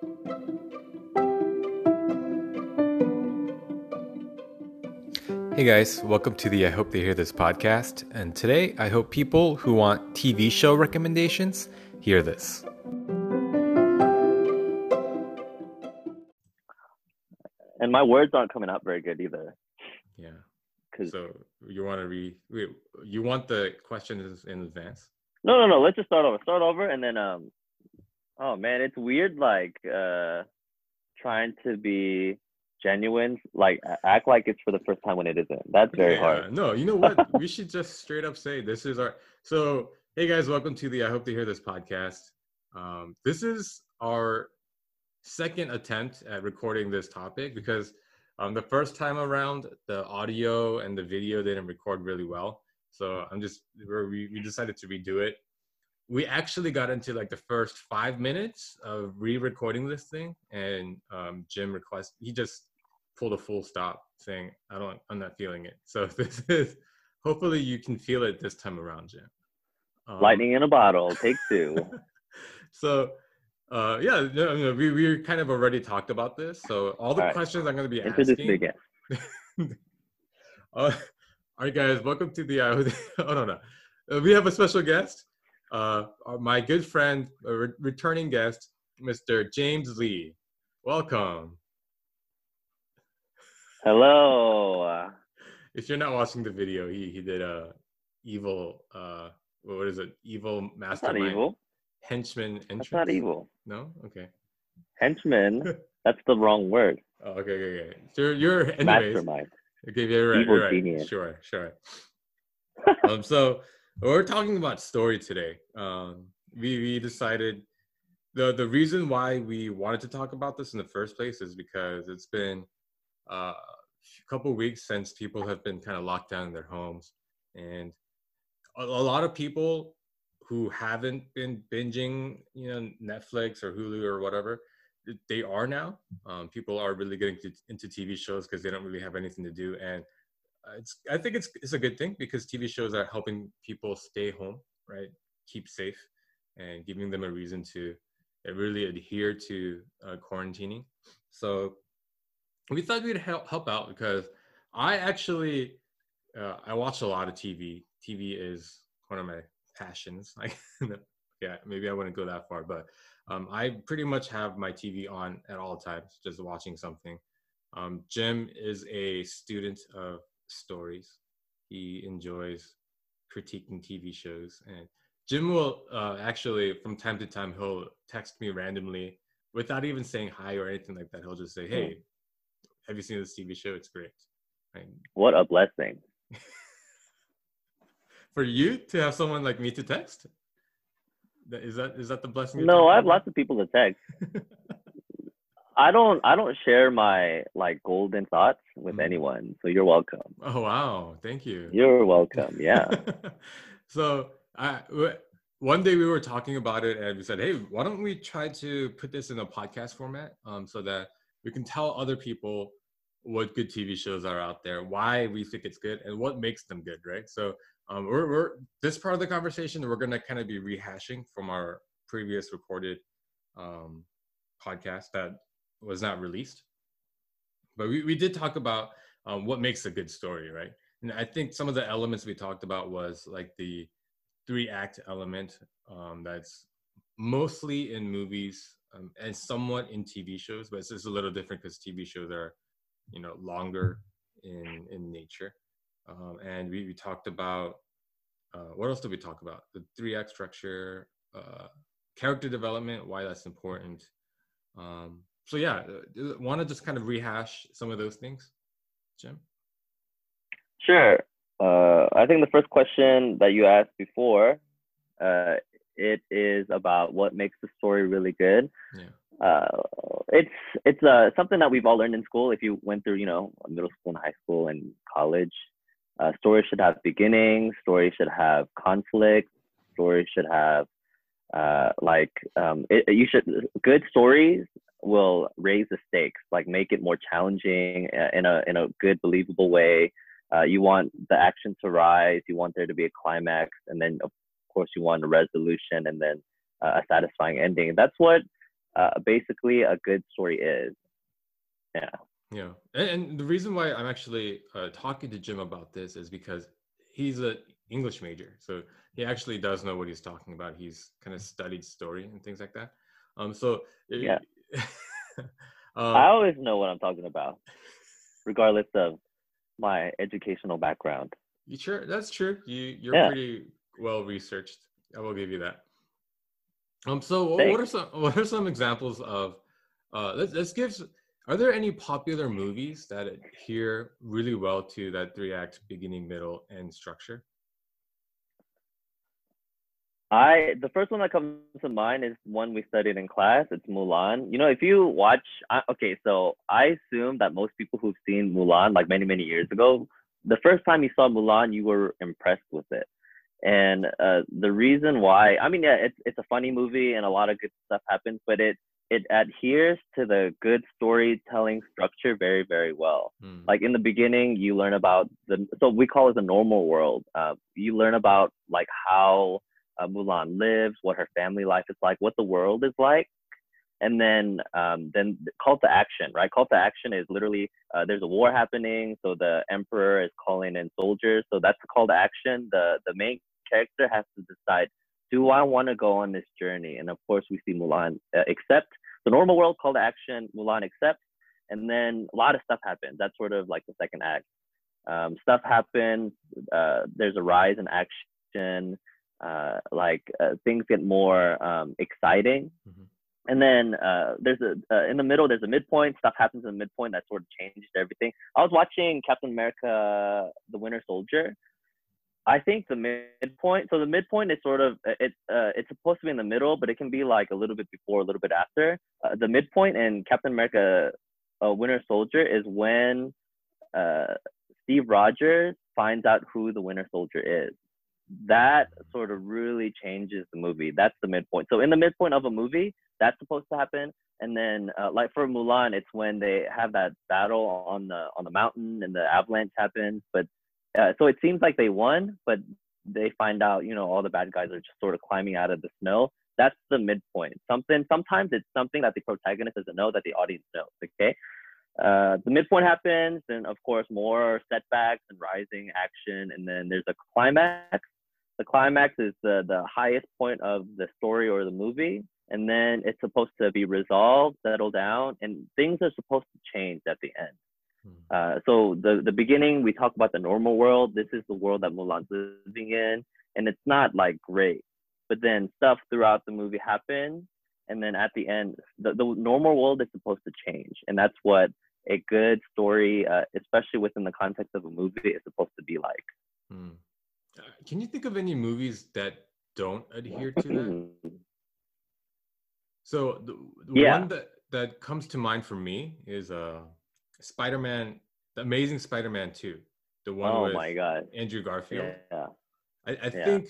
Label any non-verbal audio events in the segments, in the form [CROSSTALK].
Hey guys, welcome to the I Hope They Hear This podcast. And today, I hope people who want TV show recommendations hear this. And my words aren't coming out very good either. Yeah. Cause So you want to read? Wait, you want the questions in advance? no, no, no. Let's just start over. Start over, and then um. Oh man, it's weird. Like uh, trying to be genuine, like act like it's for the first time when it isn't. That's very Yeah, hard. No, you know what? [LAUGHS] we should just straight up say this is our. So, hey guys, welcome to the I Hope to Hear This podcast. Um, this is our second attempt at recording this topic because um, the first time around, the audio and the video didn't record really well. So I'm just we we decided to redo it. We actually got into like the first five minutes of re-recording this thing, and um, Jim request he just pulled a full stop saying i don't i'm not feeling it so [LAUGHS] this is hopefully you can feel it this time around jim Um, Lightning in a bottle. Take two. [LAUGHS] so uh yeah no, no, we, we kind of already talked about this so all the All right. questions i'm going to be Introduce me asking again. uh, [LAUGHS] all right guys welcome to the uh, oh no no uh, we have a special guest uh uh, my good friend a re- returning guest mr james lee welcome Hello. Uh, if you're not watching the video, he he did a evil uh what is it? Evil That's not evil. henchman entrance. That's not evil. No? Okay. Henchman. [LAUGHS] That's the wrong word. Oh, okay, okay, okay. So you're, you're anyways. Mastermind. Okay, you're right. Evil You're right. genius. Sure, sure. [LAUGHS] um, so we're talking about story today. Um, we we decided the the reason why we wanted to talk about this in the first place is because it's been uh, a couple weeks since people have been kind of locked down in their homes, and a, a lot of people who haven't been binging, you know, Netflix or Hulu or whatever, they are now. Um, people are really getting to, into TV shows because they don't really have anything to do, and it's I think it's it's a good thing because TV shows are helping people stay home, right? Keep safe, and giving them a reason to uh, really adhere to uh, quarantining. So we thought we'd help help out because I actually uh, I watch a lot of TV. TV is one of my passions. [LAUGHS] Like, yeah, maybe I wouldn't go that far, but um, I pretty much have my TV on at all times, just watching something. Um, Jim is a student of stories. He enjoys critiquing TV shows, and Jim will uh, actually, from time to time, he'll text me randomly without even saying hi or anything like that. He'll just say, "Hey, have you seen this TV show? It's great." Right? What a blessing. [LAUGHS] For you to have someone like me to text, Is that is that the blessing? No, I have lots of people to text. [LAUGHS] I don't I don't share my like golden thoughts with Mhm. anyone. So you're welcome. Oh wow, thank you. You're welcome. Yeah. [LAUGHS] so I w- one day we were talking about it and we said, hey, why don't we try to put this in a podcast format um, so that we can tell other people what good TV shows are out there, why we think it's good, and what makes them good, right? So um, we're, we're this part of the conversation we're gonna kind of be rehashing from our previous recorded um, podcast that was not released, but we, we did talk about um, what makes a good story, right? And I think some of the elements we talked about was like the three act element um, that's mostly in movies um, and somewhat in TV shows, but it's just a little different because TV shows are, you know, longer in in nature. Um, and we, we talked about uh, what else did we talk about? The three act structure, uh, character development, why that's important. Um, so yeah, want to just kind of rehash some of those things, Jim? Sure. Uh, I think the first question that you asked before, uh, it is about what makes the story really good. Yeah. Uh, it's it's uh, something that we've all learned in school. If you went through, you know, middle school and high school and college, uh, stories should have beginnings. Stories should have conflict. Stories should have uh, like um, it, you should good stories will raise the stakes, like make it more challenging uh, in a in a good believable way. Uh, you want the action to rise. You want there to be a climax, and then of course you want a resolution, and then uh, a satisfying ending. That's what uh, basically a good story is. Yeah. Yeah, and, and the reason why I'm actually uh, talking to Jim about this is because he's an English major, so he actually does know what he's talking about. He's kind of studied story and things like that. Um, so yeah, [LAUGHS] um, I always know what I'm talking about, regardless of my educational background. You sure? That's true. You you're yeah. pretty well researched. I will give you that. Um. So Thanks. what are some what are some examples of? Uh, let's let's give. Are there any popular movies that adhere really well to that three act beginning, middle, and structure? I the first one that comes to mind is one we studied in class. It's Mulan. You know, if you watch, I, okay, so I assume that most people who've seen Mulan like many many years ago, the first time you saw Mulan, you were impressed with it. And uh, the reason why, I mean, yeah, it's it's a funny movie and a lot of good stuff happens, but it it adheres to the good storytelling structure very very well. Mm. Like in the beginning, you learn about the so we call it the normal world. Uh, you learn about like how uh, Mulan lives, what her family life is like, what the world is like, and then um, then call to action, right? Call to action is literally uh, there's a war happening, so the emperor is calling in soldiers, so that's the call to action. The the main character has to decide, do I want to go on this journey? And of course, we see Mulan uh, accept the normal world call to action. Mulan accepts, and then a lot of stuff happens. That's sort of like the second act. Um, stuff happens. Uh, there's a rise in action uh, like uh, things get more um, exciting. Mm-hmm. And then uh, there's a uh, in the middle there's a midpoint. Stuff happens in the midpoint that sort of changes everything. I was watching Captain America: The Winter Soldier. I think the midpoint. So the midpoint is sort of uh, it. Uh, it's supposed to be in the middle, but it can be like a little bit before, a little bit after. the midpoint in Captain America: Winter Soldier is when Steve Rogers finds out who the Winter Soldier is that sort of really changes the movie. That's the midpoint. So in the midpoint of a movie, that's supposed to happen. And then, uh, like for Mulan, it's when they have that battle on the on the mountain and the avalanche happens. But uh, so it seems like they won, but they find out, you know, all the bad guys are just sort of climbing out of the snow. That's the midpoint. Something sometimes it's something that the protagonist doesn't know that the audience knows. Okay. Uh, the midpoint happens, and of course, more setbacks and rising action, and then there's a climax the climax is the, the highest point of the story or the movie and then it's supposed to be resolved settle down and things are supposed to change at the end hmm. uh, so the, the beginning we talk about the normal world this is the world that mulan's living in and it's not like great but then stuff throughout the movie happens and then at the end the, the normal world is supposed to change and that's what a good story uh, especially within the context of a movie is supposed to be like hmm. Can you think of any movies that don't adhere to that? So the, the yeah. one that that comes to mind for me is uh Spider-Man, the Amazing Spider-Man 2, the one oh with my God. Andrew Garfield. Yeah. I, I yeah. think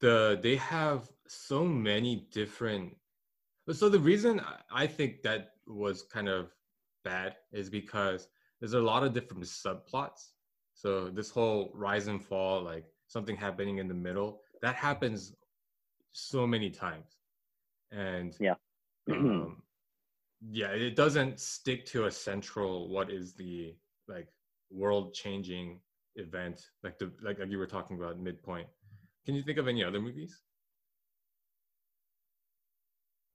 the they have so many different so the reason I think that was kind of bad is because there's a lot of different subplots so this whole rise and fall, like something happening in the middle, that happens so many times. And yeah. [CLEARS THROAT] um, yeah, it doesn't stick to a central what is the like world changing event like the like, like you were talking about midpoint. Can you think of any other movies?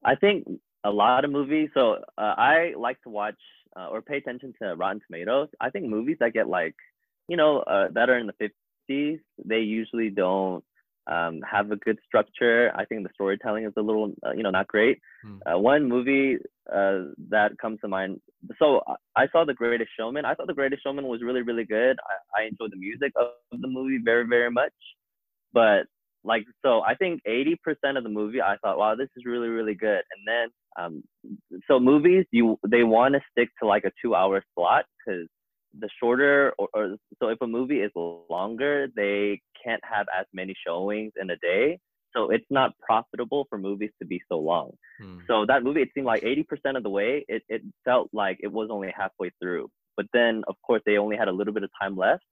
I think a lot of movies. So uh, I like to watch uh, or pay attention to Rotten Tomatoes. I think movies that get like you know, uh, that are in the 50s, they usually don't um, have a good structure. I think the storytelling is a little, uh, you know, not great. Hmm. Uh, one movie uh, that comes to mind. So I saw The Greatest Showman. I thought The Greatest Showman was really, really good. I, I enjoyed the music of the movie very, very much. But like, so I think 80% of the movie, I thought, wow, this is really, really good. And then, um, so movies, you they want to stick to like a two-hour slot because the shorter or, or, so if a movie is longer they can't have as many showings in a day. So it's not profitable for movies to be so long. Hmm. so that movie it seemed like 80% of the way it, it felt like it was only halfway through. But then of course they only had a little bit of time left.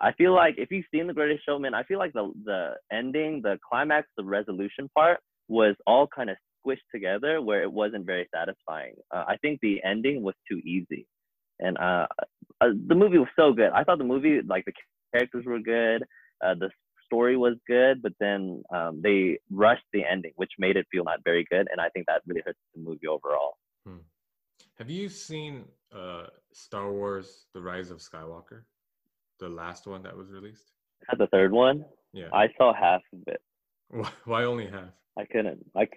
I feel like if you've seen the greatest showman i feel like the the ending the climax the resolution part was all kind of squished together where it wasn't very satisfying. Uh, I think the ending was too easy, and uh, uh, the movie was so good. I thought the movie, like the characters were good, uh, the story was good, but then um, they rushed the ending, which made it feel not very good, and I think that really hurts the movie overall. Hmm. Have you seen uh, Star Wars: The Rise of Skywalker, the last one that was released? The third one. Yeah. I saw half of it. Why only half? I couldn't. I,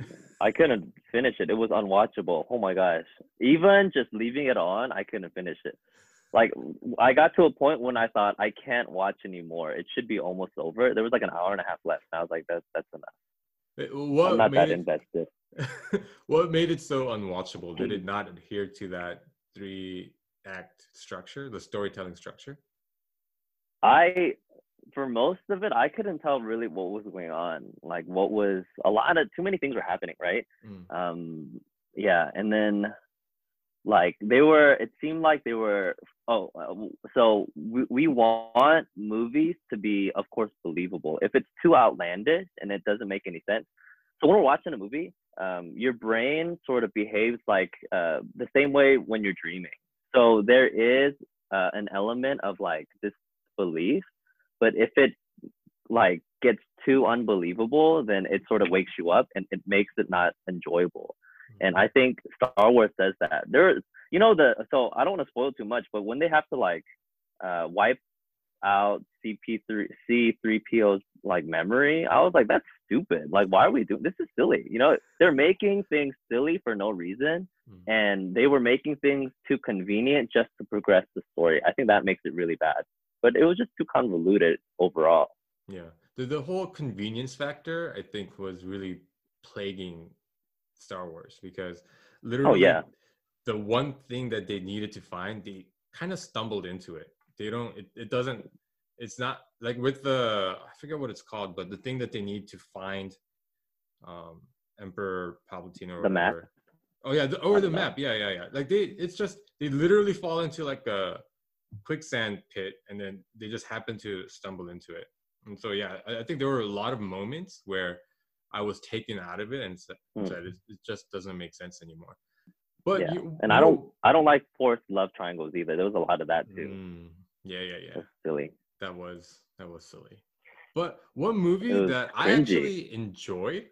I couldn't finish it. It was unwatchable. Oh my gosh. Even just leaving it on, I couldn't finish it. Like I got to a point when I thought I can't watch anymore. It should be almost over. There was like an hour and a half left. And I was like, that's that's enough. Uh, what I'm not that it, invested. [LAUGHS] what made it so unwatchable? Did it mm. not adhere to that three act structure, the storytelling structure? I for most of it, I couldn't tell really what was going on. Like what was a lot of too many things were happening, right? Mm. Um, yeah, and then like they were. It seemed like they were. Oh, uh, so we we want movies to be, of course, believable. If it's too outlandish and it doesn't make any sense, so when we're watching a movie, um, your brain sort of behaves like uh, the same way when you're dreaming. So there is uh, an element of like disbelief but if it like gets too unbelievable, then it sort of wakes you up and it makes it not enjoyable. And I think Star Wars does that. There, you know, the so I don't want to spoil too much, but when they have to like uh, wipe out CP3 C3PO's like memory, I was like, that's stupid. Like, why are we doing this? Is silly. You know, they're making things silly for no reason, mm. and they were making things too convenient just to progress the story. I think that makes it really bad but it was just too convoluted overall. Yeah, the the whole convenience factor I think was really plaguing Star Wars because literally, oh, yeah. the one thing that they needed to find, they kind of stumbled into it. They don't. It, it doesn't. It's not like with the I forget what it's called, but the thing that they need to find, um, Emperor Palpatine or the map. Oh yeah, the, or the map. Yeah, yeah, yeah. Like they, it's just they literally fall into like a quicksand pit and then they just happened to stumble into it. And so yeah i, I think there were a lot of moments where i was taken out of it and said, mm. it, it, just doesn't make sense anymore. But yeah. You, and i don't i don't like forced love triangles either. There was a lot of that too. Mm, yeah yeah yeah. Silly. That was that was silly. But one movie that cringy. i actually enjoyed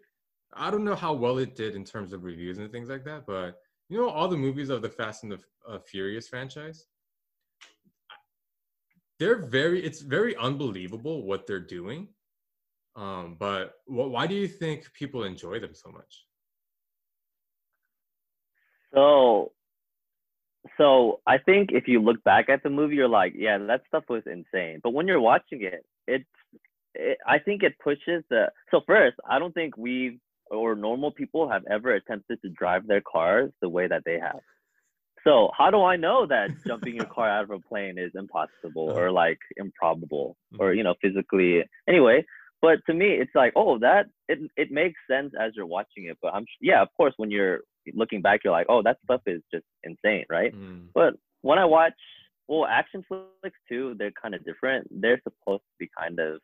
i don't know how well it did in terms of reviews and things like that but you know all the movies of the fast and the uh, furious franchise they're very it's very unbelievable what they're doing. Um but what, why do you think people enjoy them so much? So so i think if you look back at the movie you're like yeah that stuff was insane. But when you're watching it it's it, i think it pushes the so first i don't think we or normal people have ever attempted to drive their cars the way that they have so how do I know that jumping your car out of a plane is impossible or uh-huh. like improbable or mm-hmm. you know physically anyway? But to me, it's like oh that it it makes sense as you're watching it. But I'm yeah, of course, when you're looking back, you're like oh that stuff is just insane, right? Mm. But when I watch well action flicks too, they're kind of different. They're supposed to be kind of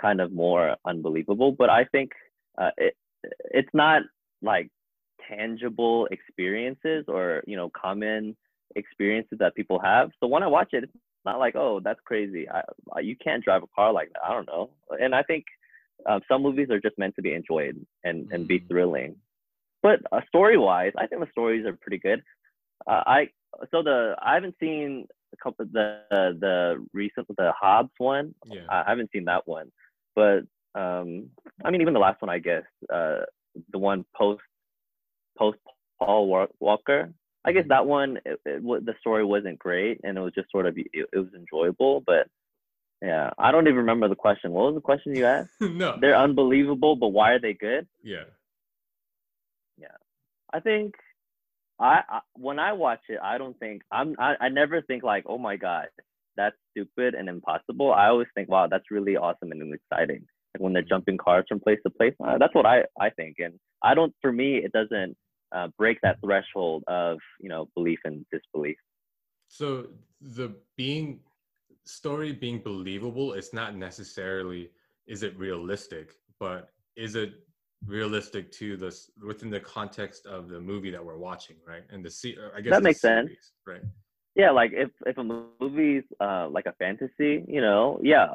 kind of more unbelievable, but I think uh, it it's not like tangible experiences or you know common experiences that people have. So when I watch it, it's not like oh that's crazy. I, you can't drive a car like that. I don't know. And I think uh, some movies are just meant to be enjoyed and and be mm. thrilling. But uh, story wise, I think the stories are pretty good. Uh, I so the I haven't seen a couple the the recent the Hobbs one. Yeah. I haven't seen that one, but um, I mean even the last one I guess uh, the one post post Paul Walker. I guess mm-hmm. that one, it, it, the story wasn't great, and it was just sort of it, it, was enjoyable. But yeah, I don't even remember the question. What was the question you asked? [LAUGHS] no, they're unbelievable, but why are they good? Yeah, yeah. I think I, I when I watch it, I don't think I'm. I, I never think like, oh my god, that's stupid and impossible. I always think, wow, that's really awesome and exciting. Like when they're mm-hmm. jumping cars from place to place. Uh, that's what I I think, and I don't. For me, it doesn't uh, break that threshold of you know belief and disbelief. So the being story being believable is not necessarily is it realistic, but is it realistic to this within the context of the movie that we're watching, right? And the see, I guess That makes sense. right? yeah like if if a movie's uh like a fantasy you know yeah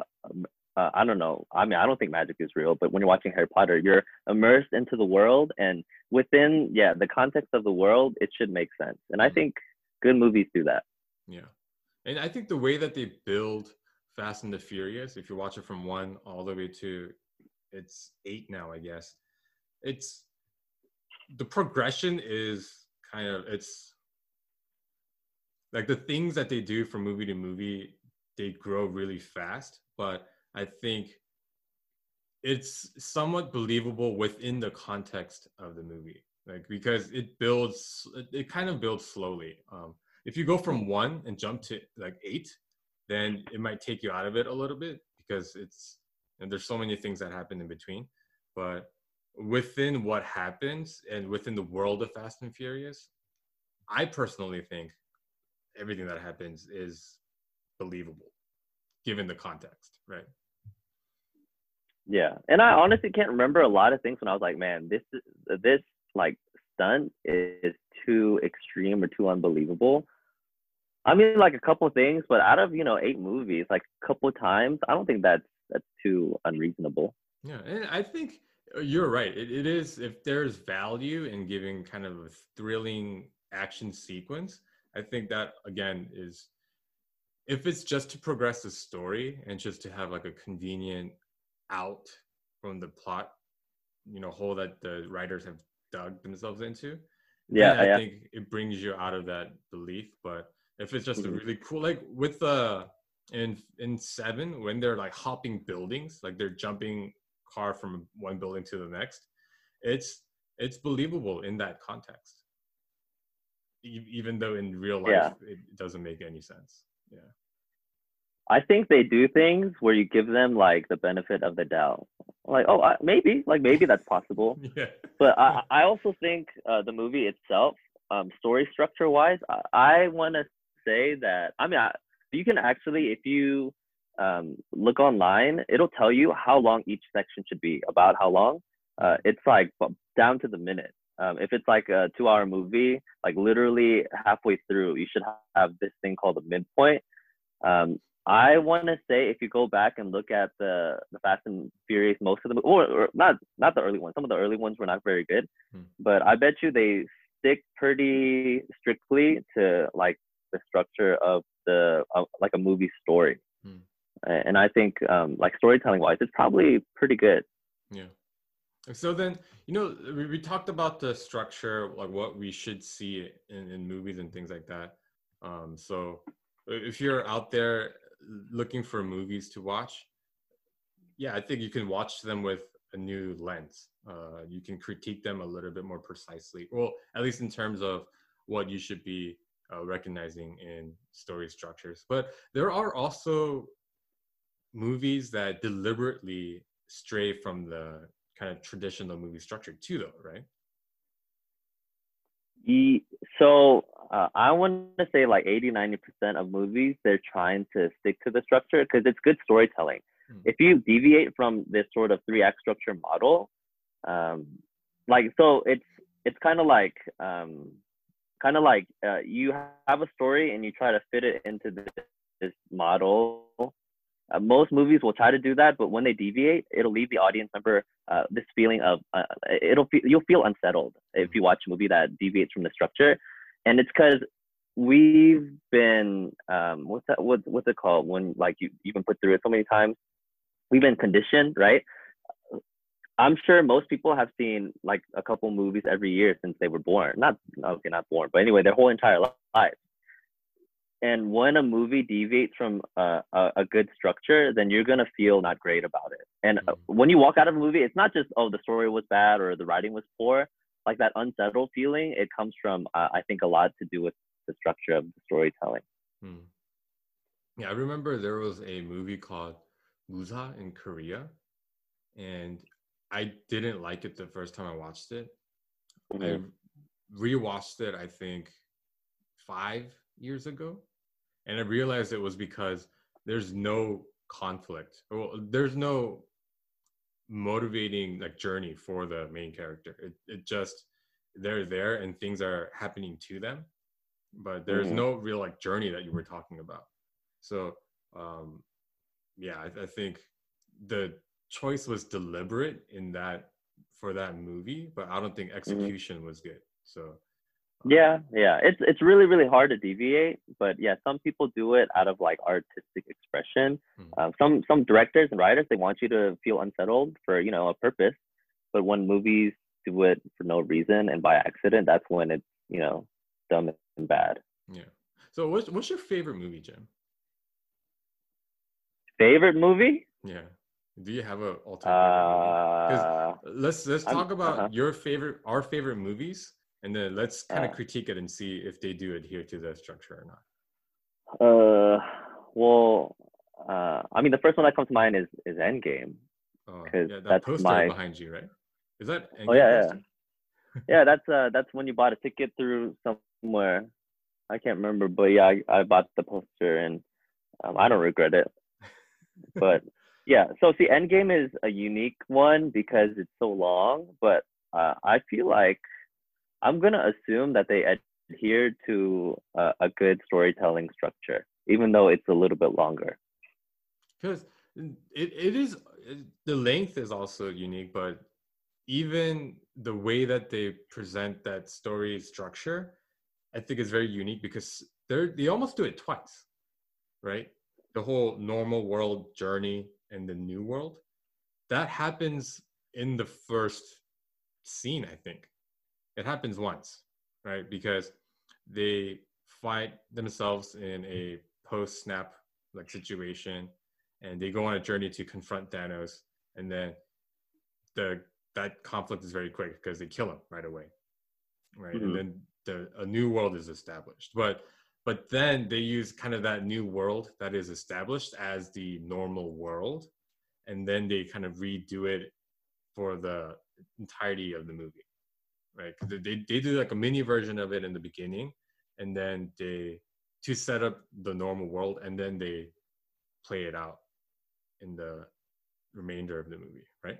uh, i don't know i mean i don't think magic is real but when you're watching harry potter you're immersed into the world and within yeah the context of the world it should make sense and i Mhm. think good movies do that Yeah, and I think the way that they build Fast and the Furious, if you watch it from one all the way to it's eight now, I guess, it's the progression is kind of it's like the things that they do from movie to movie, they grow really fast, but I think it's somewhat believable within the context of the movie like because it builds it, kind of builds slowly um if you go from one and jump to like eight, then it might take you out of it a little bit because it's and there's so many things that happen in between. But within what happens and within the world of Fast and Furious, I personally think everything that happens is believable given the context, right? Yeah and i honestly can't remember a lot of things when i was like man this this like stunt is too extreme or too unbelievable i mean like a couple things but out of you know eight movies like a couple times i don't think that's that's too unreasonable Yeah, and I think uh, you're right. It, it is if there's value in giving kind of a thrilling action sequence. I think that again is if it's just to progress the story and just to have like a convenient out from the plot, you know, hole that the writers have dug themselves into. yeah I yeah think it brings you out of that belief. But if it's just Mhm. a really cool, like with the in in seven when they're like hopping buildings, like they're jumping car from one building to the next, it's it's believable in that context. E- even though in real life Yeah. it doesn't make any sense. Yeah. I think they do things where you give them like the benefit of the doubt. Like, oh, I, maybe, like maybe that's possible. [LAUGHS] Yeah. But I, I also think uh, the movie itself, um, story structure wise, I, I want to say that I mean, I, you can actually, if you um, look online, it'll tell you how long each section should be. About how long? Uh, it's like down to the minute. Um, if it's like a two-hour movie, like literally halfway through, you should have this thing called a midpoint. Um, I want to say if you go back and look at the the Fast and Furious, most of them, or, or not not the early ones. Some of the early ones were not very good, Hmm. but I bet you they stick pretty strictly to like the structure of the of, like a movie story. Hmm. And I think um, like storytelling wise, it's probably pretty good. Yeah. So then, you know, we, we talked about the structure, like what we should see in, in movies and things like that. Um, so if you're out there looking for movies to watch, yeah, I think you can watch them with a new lens. Uh, you can critique them a little bit more precisely, well, at least in terms of what you should be uh, recognizing in story structures. But there are also movies that deliberately stray from the kind of traditional movie structure too, though, right? So uh, I want to say like 80, 90% of movies, they're trying to stick to the structure because it's good storytelling. Hmm. If you deviate from this sort of three act structure model, um, like, so it's, it's kind of like, um, kind of like uh, you have a story and you try to fit it into this, this model. Uh, most movies will try to do that, but when they deviate, it'll leave the audience member uh, this feeling of uh, it'll fe- you'll feel unsettled if you watch a movie that deviates from the structure, and it's because we've been um, what's that what, what's it called when like you you've been put through it so many times. We've been conditioned, right? I'm sure most people have seen like a couple movies every year since they were born. Not okay, not born, but anyway, their whole entire life. And when a movie deviates from uh, a, a good structure, then you're gonna feel not great about it. And uh, when you walk out of a movie, it's not just oh the story was bad or the writing was poor. Like that unsettled feeling, it comes from uh, I think a lot to do with the structure of the storytelling. Hmm. Yeah, I remember there was a movie called Musa in Korea, and I didn't like it the first time I watched it. I rewatched it, I think, five years ago, and I realized it was because there's no conflict. Well, there's no motivating like journey for the main character. It it just they're there and things are happening to them, but there's Mhm. no real like journey that you were talking about. So um, yeah, I, I think the choice was deliberate in that for that movie, but I don't think execution was good. So Yeah, yeah. It's it's really really hard to deviate, but yeah, some people do it out of like artistic expression. Mhm. Um, some some directors and writers they want you to feel unsettled for you know a purpose, but when movies do it for no reason and by accident, that's when it's you know dumb and bad. yeah. So what's what's your favorite movie, Jim? Favorite movie? Yeah. Do you have a all time favorite movie? Uh, let's let's I'm- talk about uh-huh. your favorite our favorite movies and then let's kind of Uh. critique it and see if they do adhere to the structure or not uh, well, uh, I mean the first one that comes to mind is is Endgame. oh, yeah that that's poster my- behind you right is that Oh, Endgame yeah, yeah. poster? [LAUGHS] yeah, that's uh that's when you bought a ticket through somewhere. I can't remember, but yeah, I, I bought the poster and um, I don't regret it. [LAUGHS] But yeah, so see, Endgame is a unique one because it's so long, but uh, I feel like I'm gonna assume that they adhere to a, a good storytelling structure, even though it's a little bit longer. because it, it is it- the length is also unique but even the way that they present that story structure i think is very unique because they're they almost do it twice right? The whole normal world journey and the new world. That happens in the first scene i think it happens once right because they find themselves in a post snap like situation and they go on a journey to confront Thanos, and then the that conflict is very quick because they kill him right away, right? Mhm. And then the a new world is established, but but then they use kind of that new world that is established as the normal world, and then they kind of redo it for the entirety of the movie, right? 'Cause they they do like a mini version of it in the beginning, and then they to set up the normal world, and then they play it out in the remainder of the movie, right?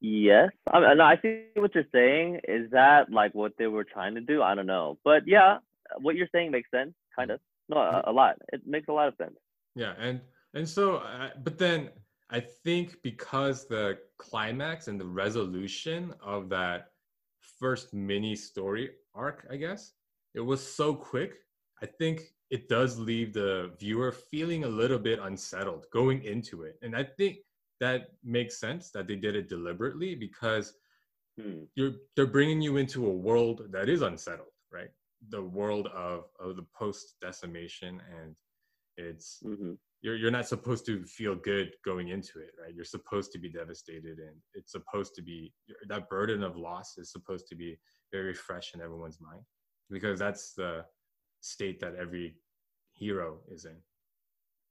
Yes, I, mean, no, I see what you're saying. Is that like what they were trying to do? I don't know, but yeah, what you're saying makes sense, kind of. No, a, a lot. It makes a lot of sense. Yeah, and and so, uh, but then I think because the climax and the resolution of that first mini story arc, I guess it was so quick. I think it does leave the viewer feeling a little bit unsettled going into it, and I think that makes sense that they did it deliberately because Hmm. you're they're bringing you into a world that is unsettled, right? The world of of the post decimation, and it's hmm you're you're not supposed to feel good going into it, right? You're supposed to be devastated, and it's supposed to be that burden of loss is supposed to be very fresh in everyone's mind because that's the state that every hero is in.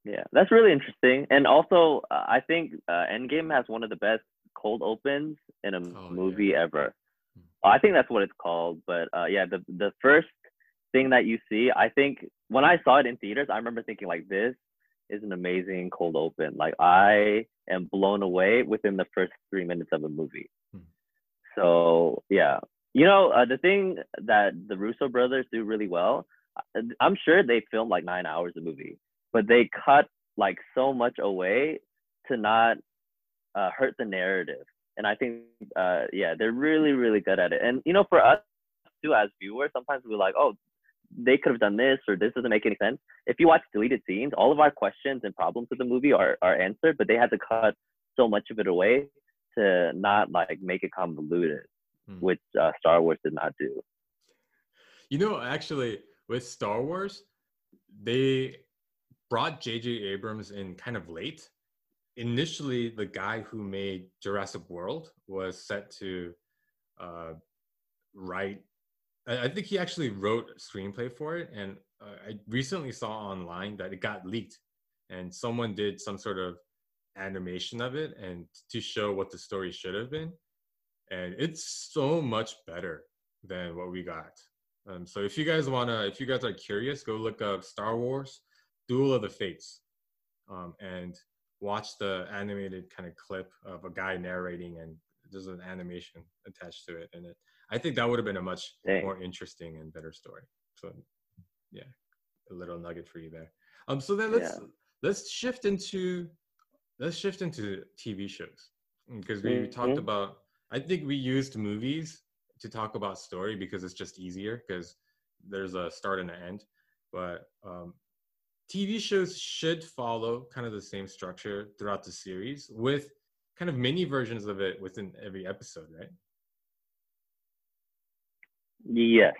Yeah, that's really interesting. And also, uh, I think uh, Endgame has one of the best cold opens in a Oh, yeah. movie ever. Hmm. I think that's what it's called. But uh, yeah, the the first thing that you see, I think when I saw it in theaters, I remember thinking like, this is an amazing cold open. Like I am blown away within the first three minutes of a movie. Hmm. So yeah, you know, uh, the thing that the Russo brothers do really well, uh, I'm sure they filmed like nine hours of movie, but they cut like so much away to not uh, hurt the narrative. And I think, uh, yeah, they're really, really good at it. And you know, for us too as viewers, sometimes we're like, oh, they could have done this or this doesn't make any sense. If you watch deleted scenes, all of our questions and problems with the movie are are answered, but they had to cut so much of it away to not like make it convoluted, Hmm. which uh, Star Wars did not do. You know, actually, with Star Wars, they brought J.J. Abrams in kind of late. Initially, the guy who made Jurassic World was set to uh, write. I think he actually wrote a screenplay for it, and uh, I recently saw online that it got leaked, and someone did some sort of animation of it, and to show what the story should have been, and it's so much better than what we got. Um, so if you guys wanna, if you guys are curious, go look up Star Wars: Duel of the Fates, um, and watch the animated kind of clip of a guy narrating and there's an animation attached to it and it i think that would have been a much Dang. more interesting and better story so yeah a little nugget for you there um so then let's yeah. let's shift into let's shift into tv shows because we mm-hmm. talked about i think we used movies to talk about story because it's just easier because there's a start and an end but um, TV shows should follow kind of the same structure throughout the series with kind of mini versions of it within every episode, right? Yes.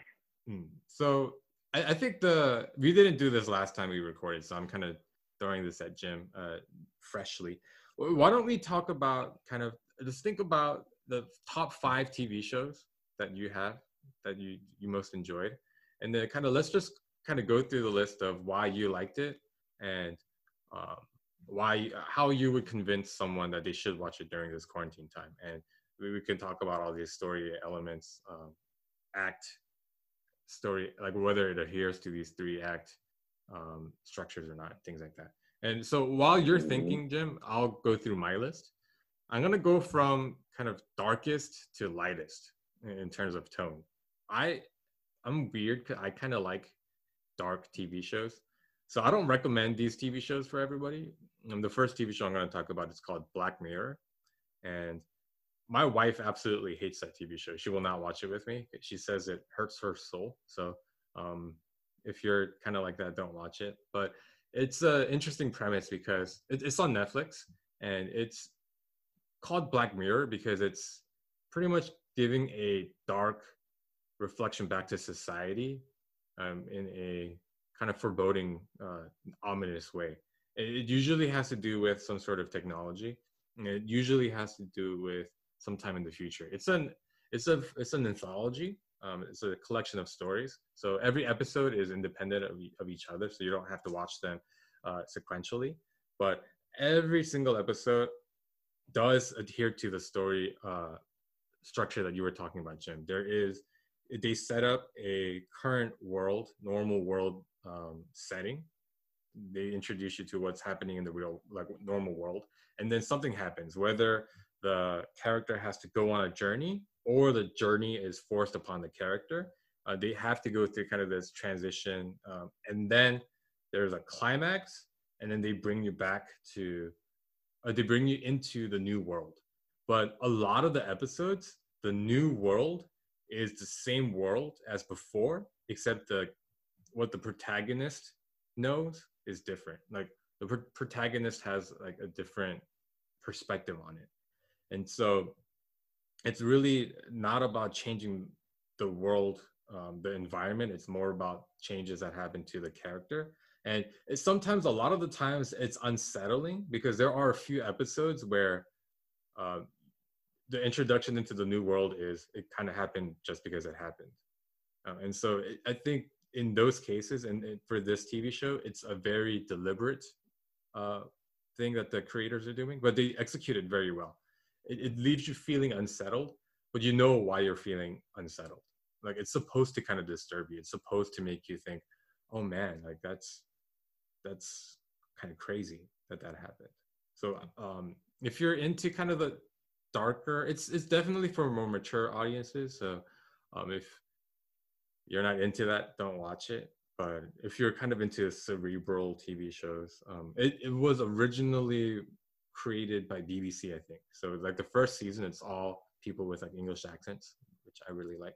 Hmm. So I, I, think the we didn't do this last time we recorded, so I'm kind of throwing this at Jim uh, freshly. Why don't we talk about kind of just think about the top five TV shows that you have that you you most enjoyed, and then kind of let's just kind of go through the list of why you liked it and um, why how you would convince someone that they should watch it during this quarantine time and we, we can talk about all these story elements um, act story like whether it adheres to these three act um, structures or not things like that and so while you're mm-hmm. thinking jim i'll go through my list i'm going to go from kind of darkest to lightest in terms of tone i i'm weird i kind of like dark TV shows. So I don't recommend these TV shows for everybody. Um, the first TV show I'm going to talk about is called Black Mirror, and my wife absolutely hates that TV show. She will not watch it with me. She says it hurts her soul. So um, if you're kind of like that, don't watch it. But it's an interesting premise because it, it's on Netflix and it's called Black Mirror because it's pretty much giving a dark reflection back to society um, in a kind of foreboding, uh, ominous way. It, usually has to do with some sort of technology. It usually has to do with some time in the future. It's an it's a it's an anthology. Um, it's a collection of stories. So every episode is independent of, of each other, so you don't have to watch them uh, sequentially. But every single episode does adhere to the story uh, structure that you were talking about, Jim. There is they set up a current world, normal world um, setting. They introduce you to what's happening in the real, like normal world, and then something happens. Whether the character has to go on a journey or the journey is forced upon the character, uh, they have to go through kind of this transition, um, and then there's a climax, and then they bring you back to, uh, they bring you into the new world. But a lot of the episodes, the new world is the same world as before, except the what the protagonist knows is different. Like the pr- protagonist has like a different perspective on it, and so it's really not about changing the world, um, the environment. It's more about changes that happen to the character. And sometimes a lot of the times it's unsettling because there are a few episodes where uh, the introduction into the new world is it kind of happened just because it happened um, and so it, i think in those cases and, and, for this tv show it's a very deliberate uh, thing that the creators are doing but they execute it very well it, it leaves you feeling unsettled but you know why you're feeling unsettled like it's supposed to kind of disturb you it's supposed to make you think oh man like that's that's kind of crazy that that happened so um, if you're into kind of the darker. It's it's definitely for more mature audiences. So um, if you're not into that, don't watch it. But if you're kind of into cerebral TV shows, um, it, it was originally created by BBC, I think. So like the first season, it's all people with like English accents, which I really like.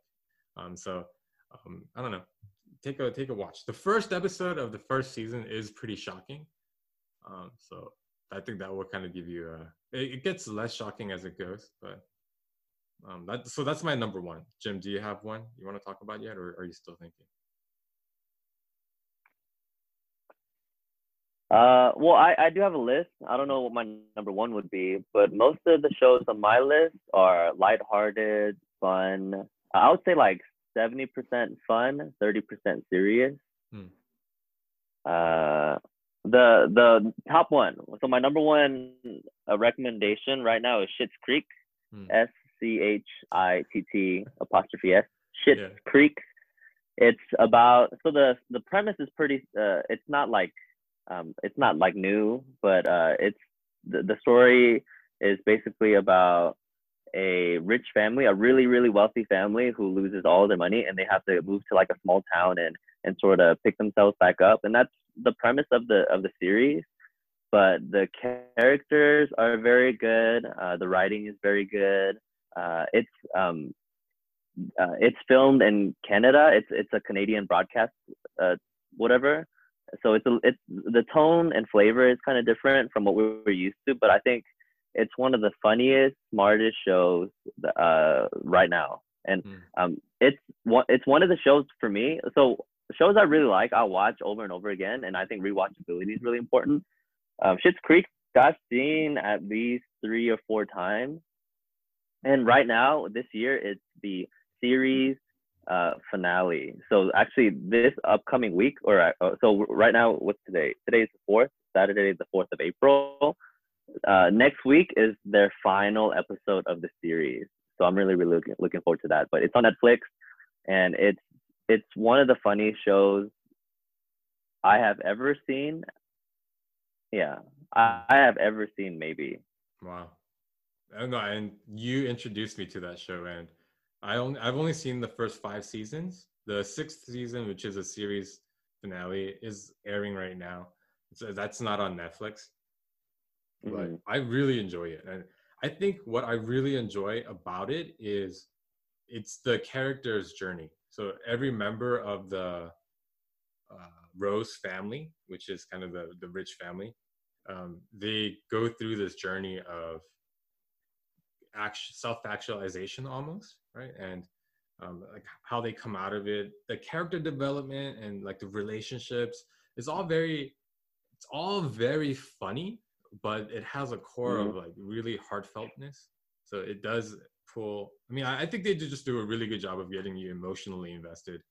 Um, so um, I don't know. Take a take a watch. The first episode of the first season is pretty shocking. Um, so I think that will kind of give you a. It, it gets less shocking as it goes, but um, that so that's my number one. Jim, do you have one you want to talk about yet, or are you still thinking? Uh, well, I, I do have a list. I don't know what my number one would be, but most of the shows on my list are lighthearted, fun. I would say like 70% fun, 30% serious. Hmm. Uh, the the top one. So my number one uh, recommendation right now is Schitt's Creek. Hmm. S C H I T T apostrophe S. Schitt's yeah. Creek. It's about so the the premise is pretty. Uh, it's not like um, it's not like new, but uh, it's the, the story is basically about a rich family, a really really wealthy family who loses all their money and they have to move to like a small town and and sort of pick themselves back up. And that's the premise of the of the series. But the characters are very good. Uh, the writing is very good. Uh, it's um, uh, it's filmed in Canada. It's it's a Canadian broadcast, uh, whatever. So it's a, it's the tone and flavor is kind of different from what we were used to. But I think it's one of the funniest, smartest shows uh, right now, and mm. um, it's one it's one of the shows for me. So shows I really like, I'll watch over and over again, and I think rewatchability is really important. Um, Schitt's Creek, I've seen at least three or four times, and right now this year it's the series uh, finale. So actually, this upcoming week, or uh, so right now, what's today? Today is the fourth. Saturday, the fourth of April. Uh, next week is their final episode of the series. So I'm really, really looking, looking forward to that. But it's on Netflix, and it's it's one of the funniest shows I have ever seen. Yeah, I, I have ever seen. Maybe. Wow. And, and you introduced me to that show, and I only I've only seen the first five seasons. The sixth season, which is a series finale, is airing right now. So that's not on Netflix. But mm-hmm. I really enjoy it. And I think what I really enjoy about it is it's the character's journey. So every member of the uh, Rose family, which is kind of the, the rich family, um, they go through this journey of self-actualization almost right? And um, like how they come out of it the character development and like the relationships is all very it's all very funny but it has a core mm-hmm. of like really heartfeltness. So it does pull i mean I, I, think they just do a really good job of getting you emotionally invested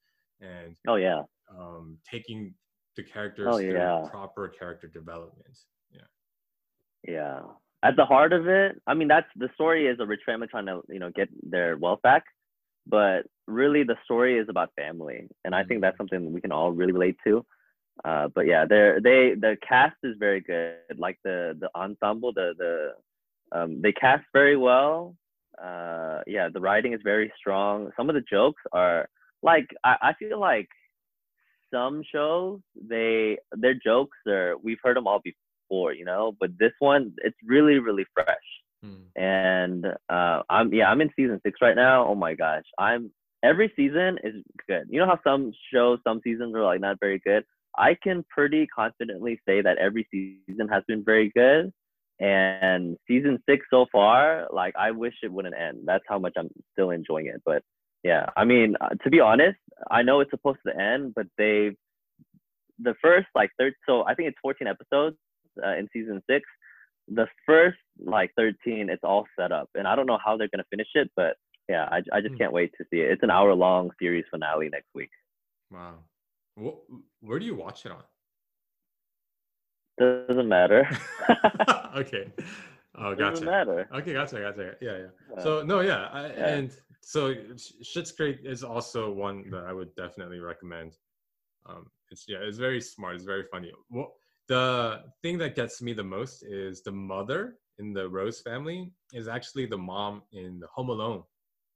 and oh yeah. um taking the characters oh, yeah. proper character development. Yeah. Yeah at the heart of it, I mean, that's the story is a rich family trying to, you know, get their wealth back. But really, the story is about family, and I think that's mm-hmm. something we can all really relate to. Uh, but yeah, they they the cast is very good. Like the the ensemble, the the um, they cast very well. Uh, yeah, the writing is very strong. Some of the jokes are like I, I feel like some shows they their jokes are we've heard them all before before, you know. But this one, it's really, really fresh. Hmm. And uh, I'm yeah, I'm in season six right now. Oh my gosh, I'm every season is good. You know how some shows, some seasons are like not very good. I can pretty confidently say that every season has been very good. And season six so far, like I wish it wouldn't end. That's how much I'm still enjoying it. But yeah, I mean, uh, to be honest, I know it's supposed to end, but they've the first like third. So I think it's 14 episodes uh, in season six. The first like 13, it's all set up, and I don't know how they're gonna finish it, but yeah, I, I just mm. can't wait to see it. It's an hour long series finale next week. Wow, what, where do you watch it on? Doesn't matter. [LAUGHS] [LAUGHS] okay. Oh, gotcha. Doesn't matter. Okay, gotcha, gotcha. Yeah, yeah. So no, yeah, I, yeah. and so Schitt's Creek is also one that I would definitely recommend. Um, it's yeah, it's very smart. It's very funny. What the thing that gets me the most is the mother in the Rose family is actually the mom in the Home Alone,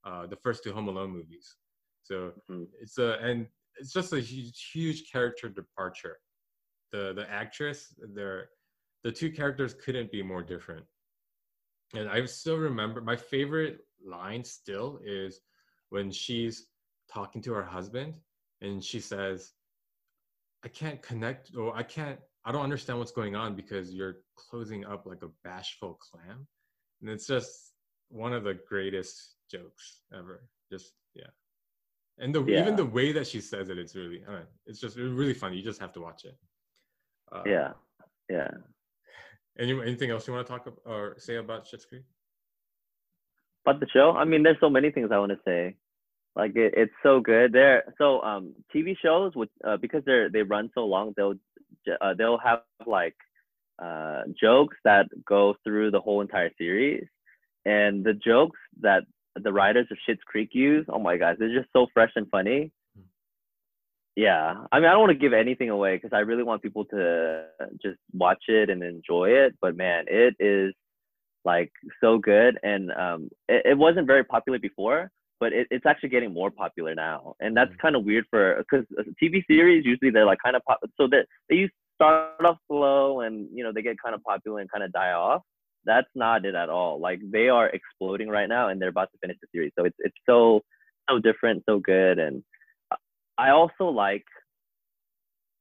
uh, the first two Home Alone movies. So mm-hmm. it's a and it's just a huge, huge character departure. The the actress, they're the two characters couldn't be more different. And I still remember my favorite line still is when she's talking to her husband and she says, I can't connect or I can't I don't understand what's going on because you're closing up like a bashful clam. And it's just one of the greatest jokes ever. Just yeah. And the yeah. even the way that she says it, it's really I mean, it's just really funny. You just have to watch it. Uh, yeah. Yeah. [LAUGHS] Any, anything else you want to talk about or say about Schitt's Creek? About the show? I mean, there's so many things I want to say. Like it, it's so good. There, so um, TV shows would uh, because they're they run so long, they'll uh, they'll have like uh, jokes that go through the whole entire series, and the jokes that the writers of Schitt's Creek use, oh my gosh, they're just so fresh and funny. yeah, I mean, I don't want to give anything away because I really want people to just watch it and enjoy it. But man, it is like so good, and um, it, it wasn't very popular before, but it, it's actually getting more popular now, and that's Mm. kind of weird for because TV series usually they're like kind of pop, so that they used start off slow and you know they get kind of popular and kind of die off. That's not it at all. Like they are exploding right now, and they're about to finish the series, so it's it's so so different, so good, and I also like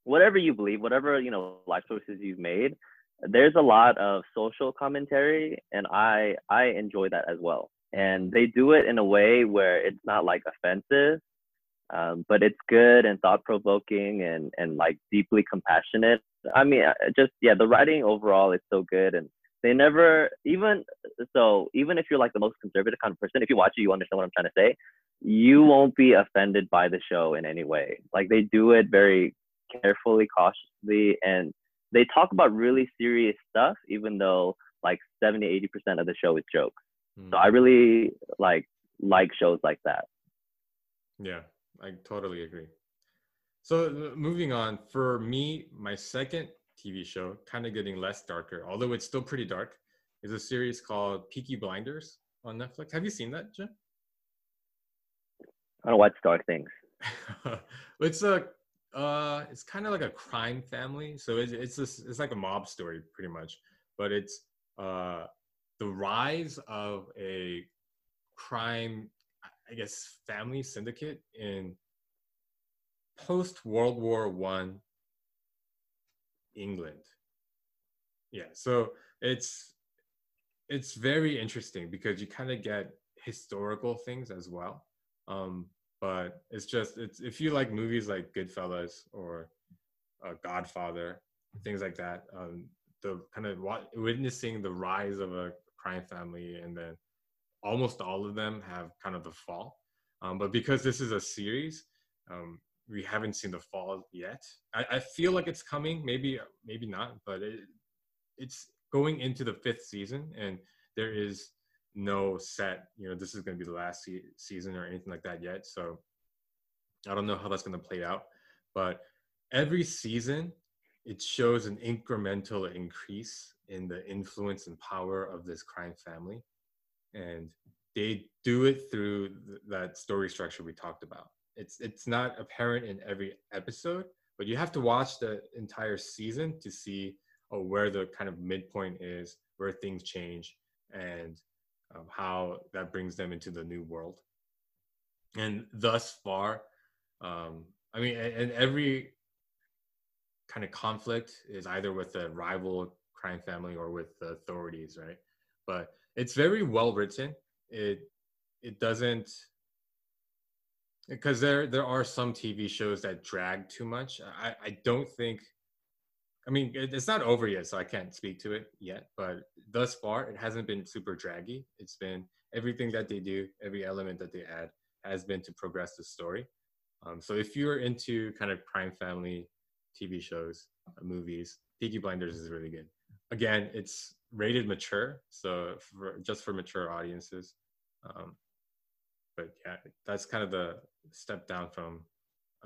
whatever you believe, whatever you know life choices you've made. There's a lot of social commentary, and I I enjoy that as well. And they do it in a way where it's not like offensive, um, but it's good and thought provoking and and like deeply compassionate. I mean, uh, just yeah, the writing overall is so good, and they never even so even if you're like the most conservative kind of person, if you watch it, you understand what I'm trying to say. You won't be offended by the show in any way. Like they do it very carefully, cautiously, and they talk about really serious stuff, even though like 70, 80% of the show is jokes. Mm. So I really like like shows like that. Yeah, I totally agree. So uh, moving on, for me, my second TV show, kind of getting less darker, although it's still pretty dark, is a series called Peaky Blinders on Netflix. Have you seen that, Jim? I don't watch dark things. [LAUGHS] it's a uh it's kind of like a crime family so it's it's this it's like a mob story pretty much but it's uh the rise of a crime i guess family syndicate in post world war one england. Yeah so it's it's very interesting because you kind of get historical things as well. Um but it's just it's if you like movies like Goodfellas or uh, Godfather, things like that, um, the kind of witnessing the rise of a crime family, and then almost all of them have kind of the fall. Um, but because this is a series, um, we haven't seen the fall yet. I, I feel like it's coming, maybe maybe not, but it, it's going into the fifth season, and there is no set you know this is going to be the last se- season or anything like that yet so i don't know how that's going to play out but every season it shows an incremental increase in the influence and power of this crime family and they do it through th- that story structure we talked about it's it's not apparent in every episode but you have to watch the entire season to see oh, where the kind of midpoint is where things change and um, how that brings them into the new world. And thus far, um, I mean, and, and every kind of conflict is either with a rival crime family or with the authorities, right? But it's very well written. It it doesn't because there there are some TV shows that drag too much. I, I don't think I mean, it, it's not over yet, so I can't speak to it yet. But thus far, it hasn't been super draggy. It's been everything that they do, every element that they add has been to progress the story. Um, so if you're into kind of crime family TV shows, uh, movies, Peaky Blinders is really good. Again, it's rated mature, so for, just for mature audiences. Um, but yeah, that's kind of the step down from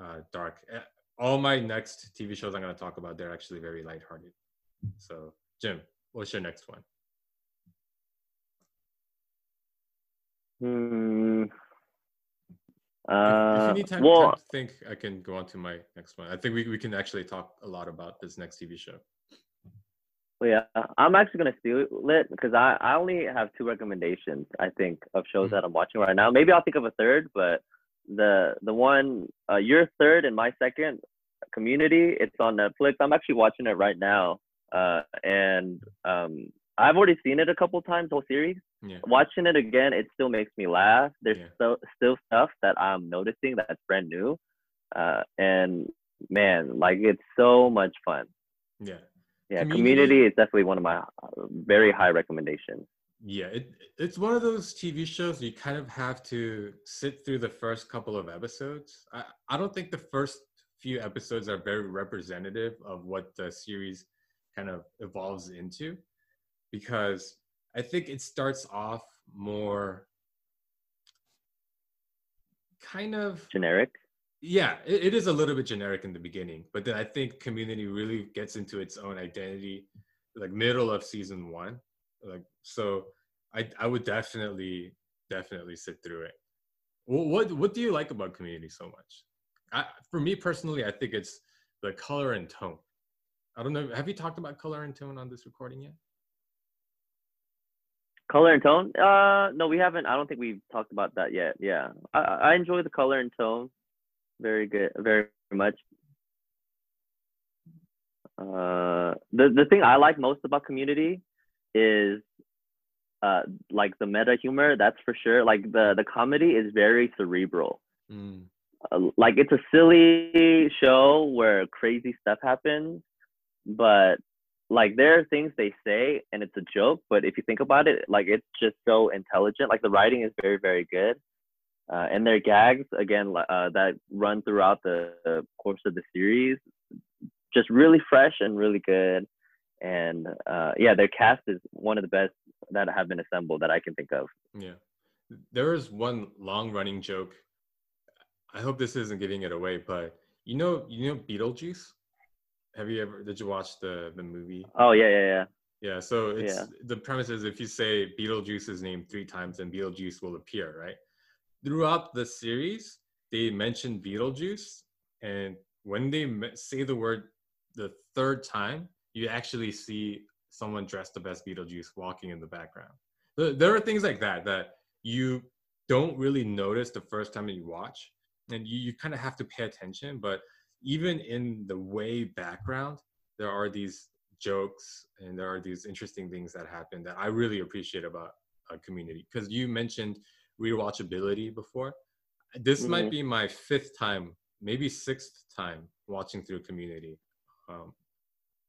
uh, dark. Eh, all my next TV shows I'm going to talk about, they're actually very lighthearted. So, Jim, what's your next one? Hmm. If, if Uh, you need time, well, time to think, I can go on to my next one. I think we, we can actually talk a lot about this next TV show. Well, yeah, I'm actually gonna steal it because I, I only have two recommendations I think of shows Mhm. that I'm watching right now. Maybe I'll think of a third, but the the one uh, your third and my second, Community, it's on Netflix. I'm actually watching it right now, uh, and um, I've already seen it a couple times, whole series. Yeah. Watching it again, it still makes me laugh. There's Yeah. still still stuff that I'm noticing that's brand new, uh, and man, like it's so much fun. Yeah. Yeah, Community- Community is definitely one of my uh, very high recommendations. Yeah, it, it's one of those TV shows you kind of have to sit through the first couple of episodes. I, I don't think the first few episodes are very representative of what the series kind of evolves into because I think it starts off more kind of Generic. yeah, it, it is a little bit generic in the beginning, but then I think Community really gets into its own identity, like middle of season one. Like so, I I would definitely definitely sit through it. What what, what do you like about Community so much? I, for me personally, I think it's the color and tone. I don't know. Have you talked about color and tone on this recording yet? Color and tone? Uh, no, we haven't. I don't think we've talked about that yet. Yeah, I, I enjoy the color and tone. Very good, very much. Uh, the the thing I like most about Community is uh like the meta humor. That's for sure. Like the the comedy is very cerebral. Mm. Uh, like it's a silly show where crazy stuff happens, but like there are things they say and it's a joke, but if you think about it, like it's just so intelligent. Like the writing is very, very good. Uh, and their gags, again, uh, that run throughout the, the course of the series, just really fresh and really good. And uh, yeah, their cast is one of the best that have been assembled that I can think of. Yeah. There is one long running joke. I hope this isn't giving it away, but you know, you know Beetlejuice? Have you ever did you watch the the movie? Oh yeah, yeah, yeah. Yeah, so it's yeah. the premise is if you say Beetlejuice's name three times, then Beetlejuice will appear, right? Throughout the series, they mention Beetlejuice, and when they say the word the third time, you actually see someone dressed up as Beetlejuice walking in the background. There are things like that that you don't really notice the first time that you watch, and you, you kind of have to pay attention. But even in the way background, there are these jokes and there are these interesting things that happen that I really appreciate about a community. Because you mentioned rewatchability before. This mm-hmm. might be my fifth time, maybe sixth time watching through community. Um,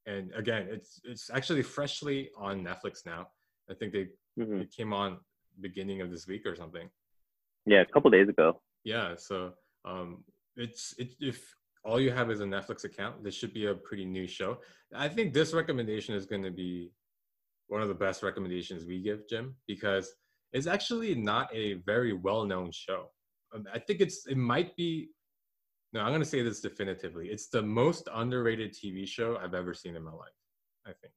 and again, it's it's actually freshly on Netflix now. I think they mm-hmm. it came on beginning of this week or something. Yeah, a couple days ago. Yeah, so um, it's it, if all you have is a Netflix account, this should be a pretty new show. I think this recommendation is going to be one of the best recommendations we give, Jim, because it's actually not a very well-known show. Um, I think it's it might be. No, I'm going to say this definitively. It's the most underrated TV show I've ever seen in my life. I think.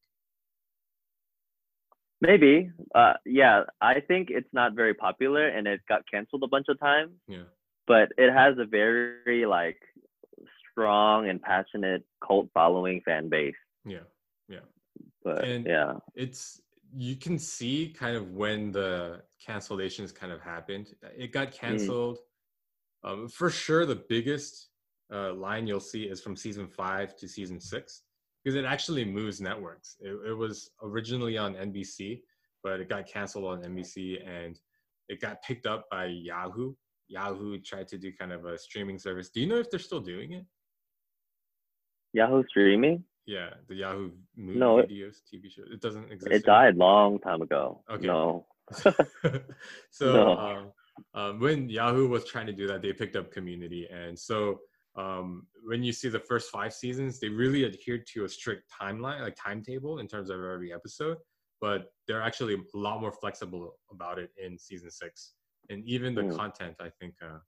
Maybe. Uh, yeah, I think it's not very popular and it got canceled a bunch of times. Yeah. But it has a very like strong and passionate cult following fan base. Yeah, yeah. But and yeah, it's you can see kind of when the cancellations kind of happened. It got mm. canceled. Mm. Um, for sure, the biggest uh, line you'll see is from season five to season six because it actually moves networks. It, it was originally on NBC, but it got canceled on NBC and it got picked up by Yahoo. Yahoo tried to do kind of a streaming service. Do you know if they're still doing it? Yahoo streaming? Yeah, the Yahoo movie no, videos TV show. It doesn't exist. It anymore. died long time ago. Okay. No. [LAUGHS] [LAUGHS] so no. Um, um, when Yahoo was trying to do that, they picked up Community, and so um, when you see the first five seasons, they really adhered to a strict timeline, like timetable in terms of every episode. But they're actually a lot more flexible about it in season six, and even the mm. content. I think, uh,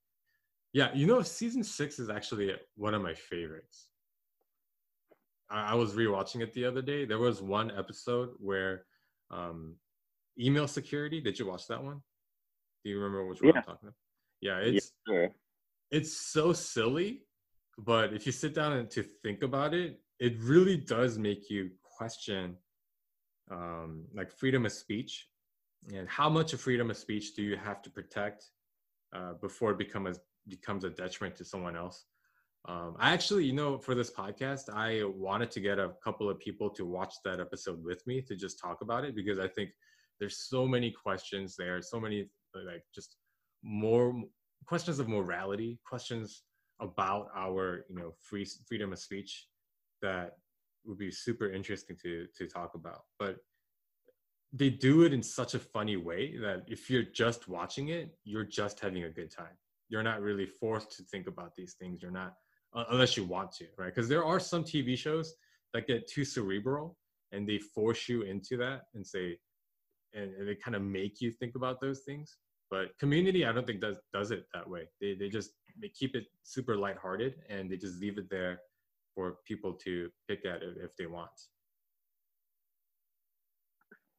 yeah, you know, season six is actually one of my favorites. I, I was rewatching it the other day. There was one episode where um, email security. Did you watch that one? Do you remember which one yeah. I'm talking about? Yeah, it's yeah, sure. it's so silly, but if you sit down and to think about it, it really does make you question um, like freedom of speech and how much of freedom of speech do you have to protect uh, before it becomes becomes a detriment to someone else um, I actually, you know, for this podcast, I wanted to get a couple of people to watch that episode with me to just talk about it because I think there's so many questions there, so many like just more questions of morality, questions about our, you know, free freedom of speech that would be super interesting to to talk about. But they do it in such a funny way that if you're just watching it, you're just having a good time. You're not really forced to think about these things. You're not uh, unless you want to, right? Because there are some TV shows that get too cerebral and they force you into that and say, and, and they kind of make you think about those things. But Community, I don't think does does it that way. They they just they keep it super lighthearted and they just leave it there for people to pick at if, if they want.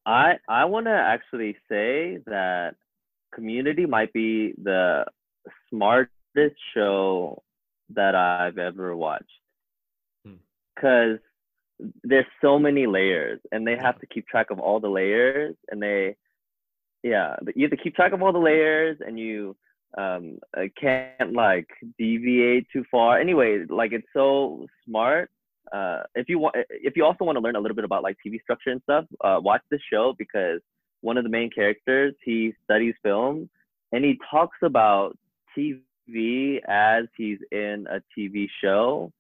I I want to actually say that Community might be the smartest show that I've ever watched. Because hmm. there's so many layers and they have to keep track of all the layers and they yeah you have to keep track of all the layers and you um uh, can't like deviate too far anyway like it's so smart uh if you want if you also want to learn a little bit about like tv structure and stuff uh watch this show because one of the main characters he studies film and he talks about tv as he's in a tv show.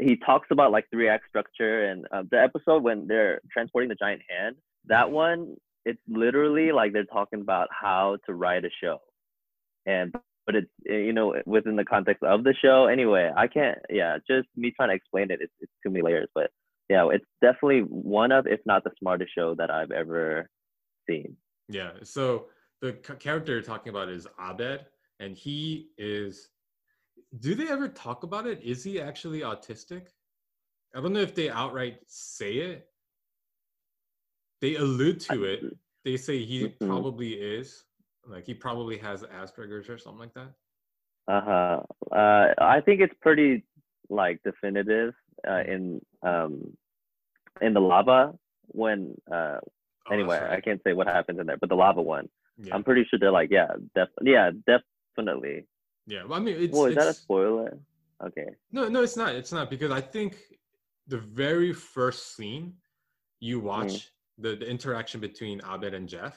He talks about like three act structure and uh, the episode when they're transporting the giant hand that one it's literally like they're talking about how to write a show. And but it's you know within the context of the show. Anyway i can't yeah just me trying to explain it it's, it's too many layers. But yeah it's definitely one of if not the smartest show that i've ever seen. Yeah so the character you're talking about is abed and he is do they ever talk about it is he actually autistic i don't know if they outright say it they allude to it they say he mm-hmm. probably is like he probably has Asperger's or something like that. Uh-huh. Uh I think it's pretty like definitive uh, mm. in um in the lava when uh oh, anyway right. I can't say what happens in there, but the lava one. Yeah. I'm pretty sure they're like yeah, def- yeah, definitely. Yeah, well, I mean, it's. Well, is it's, that a spoiler? Okay. No, no, it's not. It's not because I think the very first scene you watch mm. the, the interaction between Abed and Jeff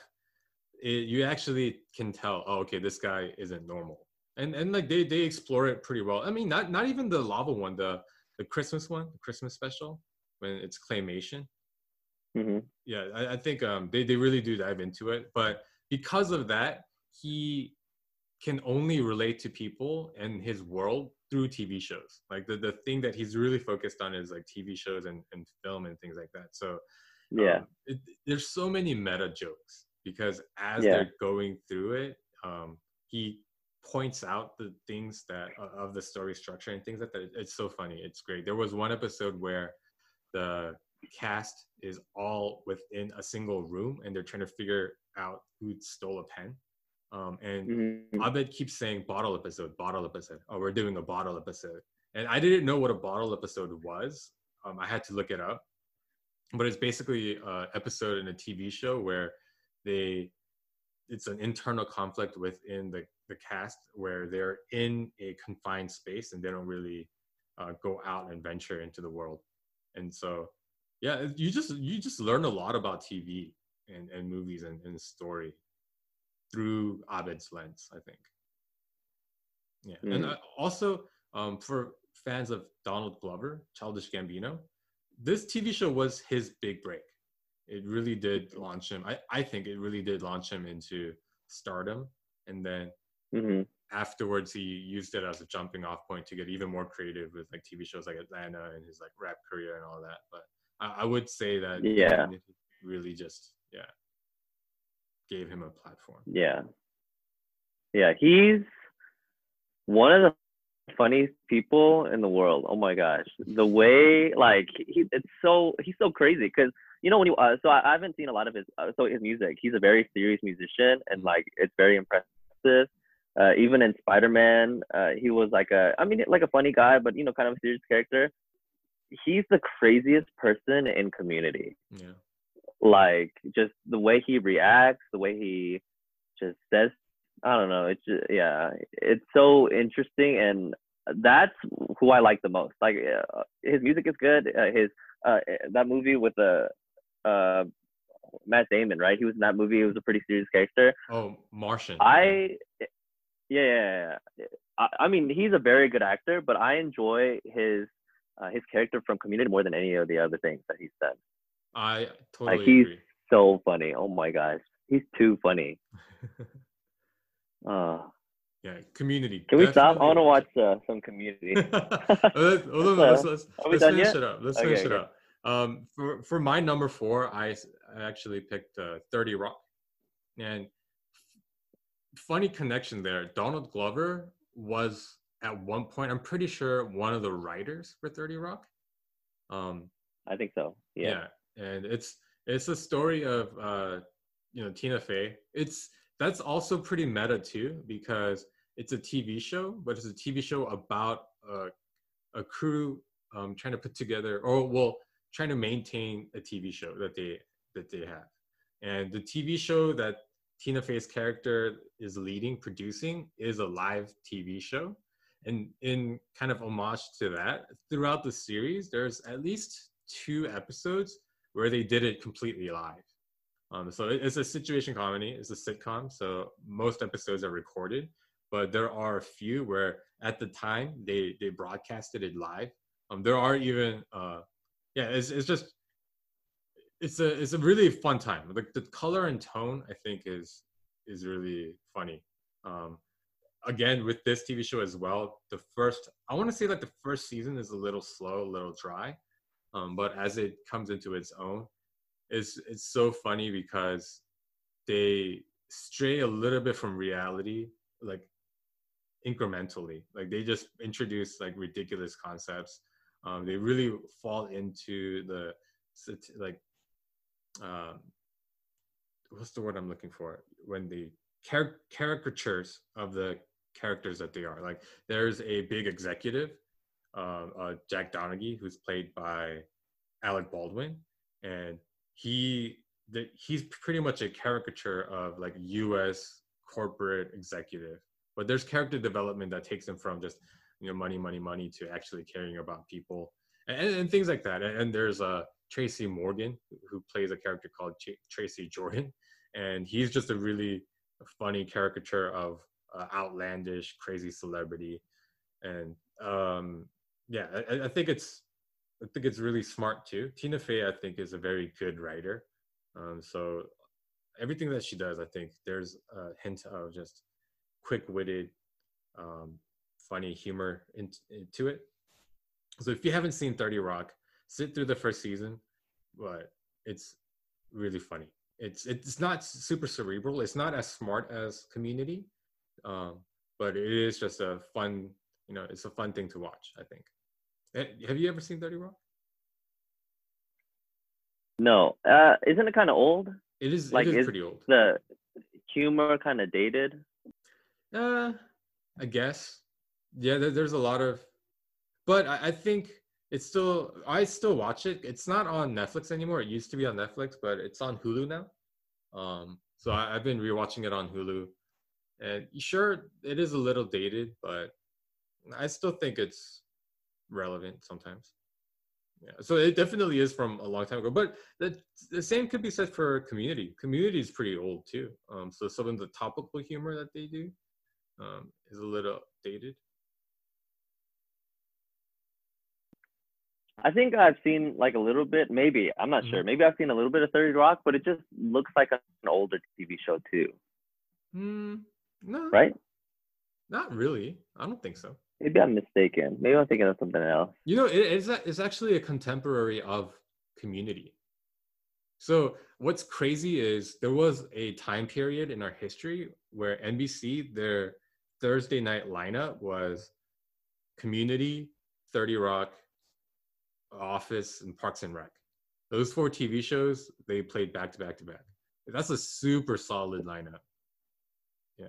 it, you actually can tell, oh, okay, this guy isn't normal. And and like they they explore it pretty well. I mean, not not even the lava one, the the Christmas one, the Christmas special, when it's claymation. Mm-hmm. Yeah, I, I think um they they really do dive into it, but because of that, he can only relate to people and his world through TV shows. Like the, the thing that he's really focused on is like TV shows and, and film and things like that. So yeah, um, it, there's so many meta jokes because as yeah. they're going through it, um, he points out the things that uh, of the story structure and things like that. It's so funny. It's great. There was one episode where the cast is all within a single room and they're trying to figure out who stole a pen. Um, and mm-hmm. Abed keeps saying bottle episode, bottle episode. Oh, we're doing a bottle episode. And I didn't know what a bottle episode was. Um, I had to look it up. But it's basically an episode in a TV show where they it's an internal conflict within the, the cast where they're in a confined space and they don't really uh, go out and venture into the world and so yeah you just you just learn a lot about tv and, and movies and, and story through abed's lens i think yeah mm. and uh, also um, for fans of donald glover childish gambino this tv show was his big break it really did launch him. I, I think it really did launch him into stardom. And then mm-hmm. afterwards, he used it as a jumping off point to get even more creative with like TV shows like Atlanta and his like rap career and all that. But I, I would say that yeah, really just yeah gave him a platform. Yeah, yeah, he's one of the funniest people in the world. Oh my gosh, the way like he, it's so he's so crazy because you know when you uh, so I, I, haven't seen a lot of his uh, so his music. He's a very serious musician and like it's very impressive. Uh, even in Spider Man, uh, he was like a I mean like a funny guy, but you know kind of a serious character. He's the craziest person in Community. Yeah. Like just the way he reacts, the way he just says. I don't know. It's just, yeah, it's so interesting, and that's who I like the most. Like uh, his music is good. Uh, his uh, that movie with the uh, Matt Damon, right? He was in that movie. He was a pretty serious character. Oh, Martian. I, yeah, yeah, yeah. I, I mean, he's a very good actor, but I enjoy his uh, his character from Community more than any of the other things that he's done. I totally like, he's agree. so funny. Oh my gosh, he's too funny. [LAUGHS] uh, yeah, Community. Can we stop? I want to watch uh, some Community. [LAUGHS] [LAUGHS] let's, let's, let's, let's finish yet? it up. Let's okay, finish okay. it up. Um, for for my number four, I, I actually picked uh, Thirty Rock, and funny connection there. Donald Glover was at one point, I'm pretty sure one of the writers for 30 Rock. Um, I think so. Yeah. yeah. And it's it's a story of uh, you know Tina Fey. It's that's also pretty meta too because it's a TV show, but it's a TV show about a, a crew um, trying to put together or well trying to maintain a TV show that they that they have. And the TV show that Tina Fey's character is leading, producing, is a live TV show. And in kind of homage to that, throughout the series, there's at least two episodes where they did it completely live. Um, so it's a situation comedy, it's a sitcom. So most episodes are recorded, but there are a few where at the time they they broadcasted it live. Um, there are even uh, yeah, it's it's just it's a it's a really fun time. Like the color and tone, I think is is really funny. Um, again, with this TV show as well, the first I want to say like the first season is a little slow, a little dry, um, but as it comes into its own, it's it's so funny because they stray a little bit from reality, like incrementally. Like they just introduce like ridiculous concepts. Um, they really fall into the like um, what's the word I'm looking for when the char- caricatures of the characters that they are. Like there's a big executive, uh, uh, Jack Donaghy, who's played by Alec Baldwin, and he he's pretty much a caricature of like U.S. corporate executive. But there's character development that takes him from just you know money, money, money to actually caring about people and, and things like that. And, and there's a uh, Tracy Morgan, who plays a character called Ch- Tracy Jordan, and he's just a really funny caricature of uh, outlandish, crazy celebrity, and um, yeah, I, I, think it's I think it's really smart too. Tina Fey, I think, is a very good writer, um, so everything that she does, I think there's a hint of just quick-witted, um, funny humor in, into it. So if you haven't seen 30 Rock, sit through the first season, but it's really funny. It's it's not super cerebral. It's not as smart as Community, um, but it is just a fun. You know, it's a fun thing to watch. I think. Eh, have you ever seen Thirty Rock? No. Uh, isn't it kind of old? It is. Like, it is, is pretty old. The humor kind of dated. Uh, I guess. Yeah, there, there's a lot of, but I, I think it's still I still watch it. It's not on Netflix anymore. It used to be on Netflix, but it's on Hulu now. Um, so I, have been rewatching it on Hulu, and sure, it is a little dated, but I still think it's relevant sometimes. Yeah, so it definitely is from a long time ago. But the the same could be said for Community. Community is pretty old too. Um, so some of the topical humor that they do um, is a little dated. I think I've seen like a little bit, maybe I'm not mm-hmm. sure. Maybe I've seen a little bit of Thirty Rock, but it just looks like an older TV show too. Mm, no, right? Not really. I don't think so. Maybe I'm mistaken. Maybe I'm thinking of something else. You know, it is it's actually a contemporary of Community. So what's crazy is there was a time period in our history where NBC their Thursday night lineup was Community, 30 Rock, Office, and Parks and Rec. Those four TV shows they played back to back to back. That's a super solid lineup. Yeah.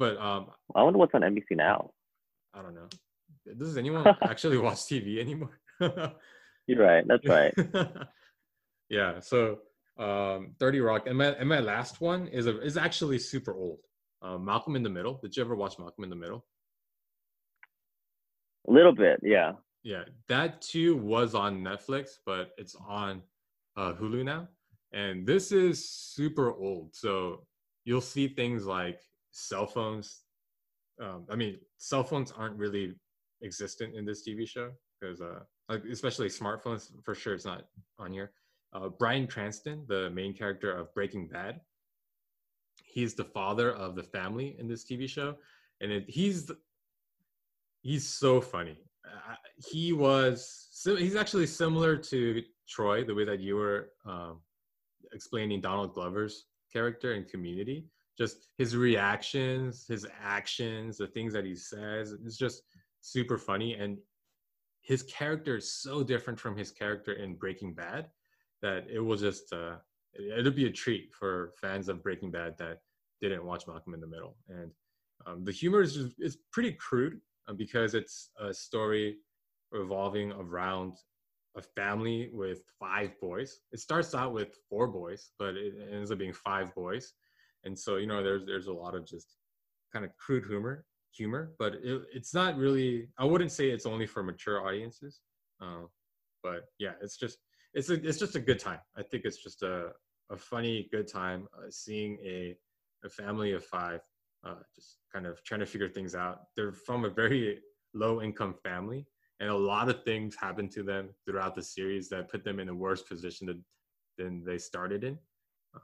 But um, I wonder what's on NBC now. I don't know. Does anyone [LAUGHS] actually watch TV anymore? [LAUGHS] You're right. That's right. [LAUGHS] yeah. So um, 30 Rock, and my and my last one is a, is actually super old. Uh, Malcolm in the Middle. Did you ever watch Malcolm in the Middle? A little bit, yeah. Yeah, that too was on Netflix, but it's on uh, Hulu now. And this is super old. So you'll see things like cell phones. Um, I mean, cell phones aren't really existent in this TV show because, uh, like, especially smartphones, for sure, it's not on here. Uh, Bryan Cranston, the main character of Breaking Bad, he's the father of the family in this TV show, and it, he's he's so funny he was he's actually similar to Troy, the way that you were um, explaining Donald Glover's character in Community. Just his reactions, his actions, the things that he says. It's just super funny. And his character is so different from his character in Breaking Bad that it will just uh, it'll be a treat for fans of Breaking Bad that didn't watch Malcolm in the Middle. And um, the humor is just, is pretty crude uh, because it's a story revolving around a family with five boys. It starts out with four boys, but it ends up being five boys. And so, you know, there's there's a lot of just kind of crude humor, humor, but it, it's not really. I wouldn't say it's only for mature audiences, uh, but yeah, it's just it's a, it's just a good time. I think it's just a a funny good time uh, seeing a a family of five uh, just kind of trying to figure things out. They're from a very low income family, and a lot of things happen to them throughout the series that put them in a worse position than, than they started in.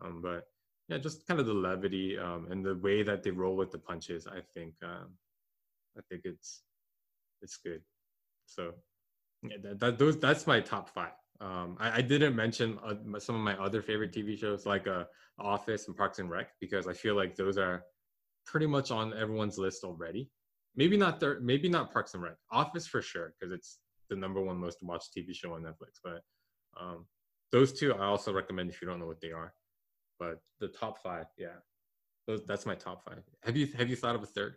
Um, but yeah, just kind of the levity um, and the way that they roll with the punches. I think um, I think it's it's good. So yeah, that, that those that's my top five. Um, I, I, didn't mention uh, some of my other favorite TV shows like uh, Office and Parks and Rec because I feel like those are pretty much on everyone's list already. Maybe not third, maybe not Parks and Rec. Office for sure because it's the number one most watched TV show on Netflix. But um, those two I also recommend if you don't know what they are. But the top five, yeah, those, that's my top five. Have you have you thought of a third?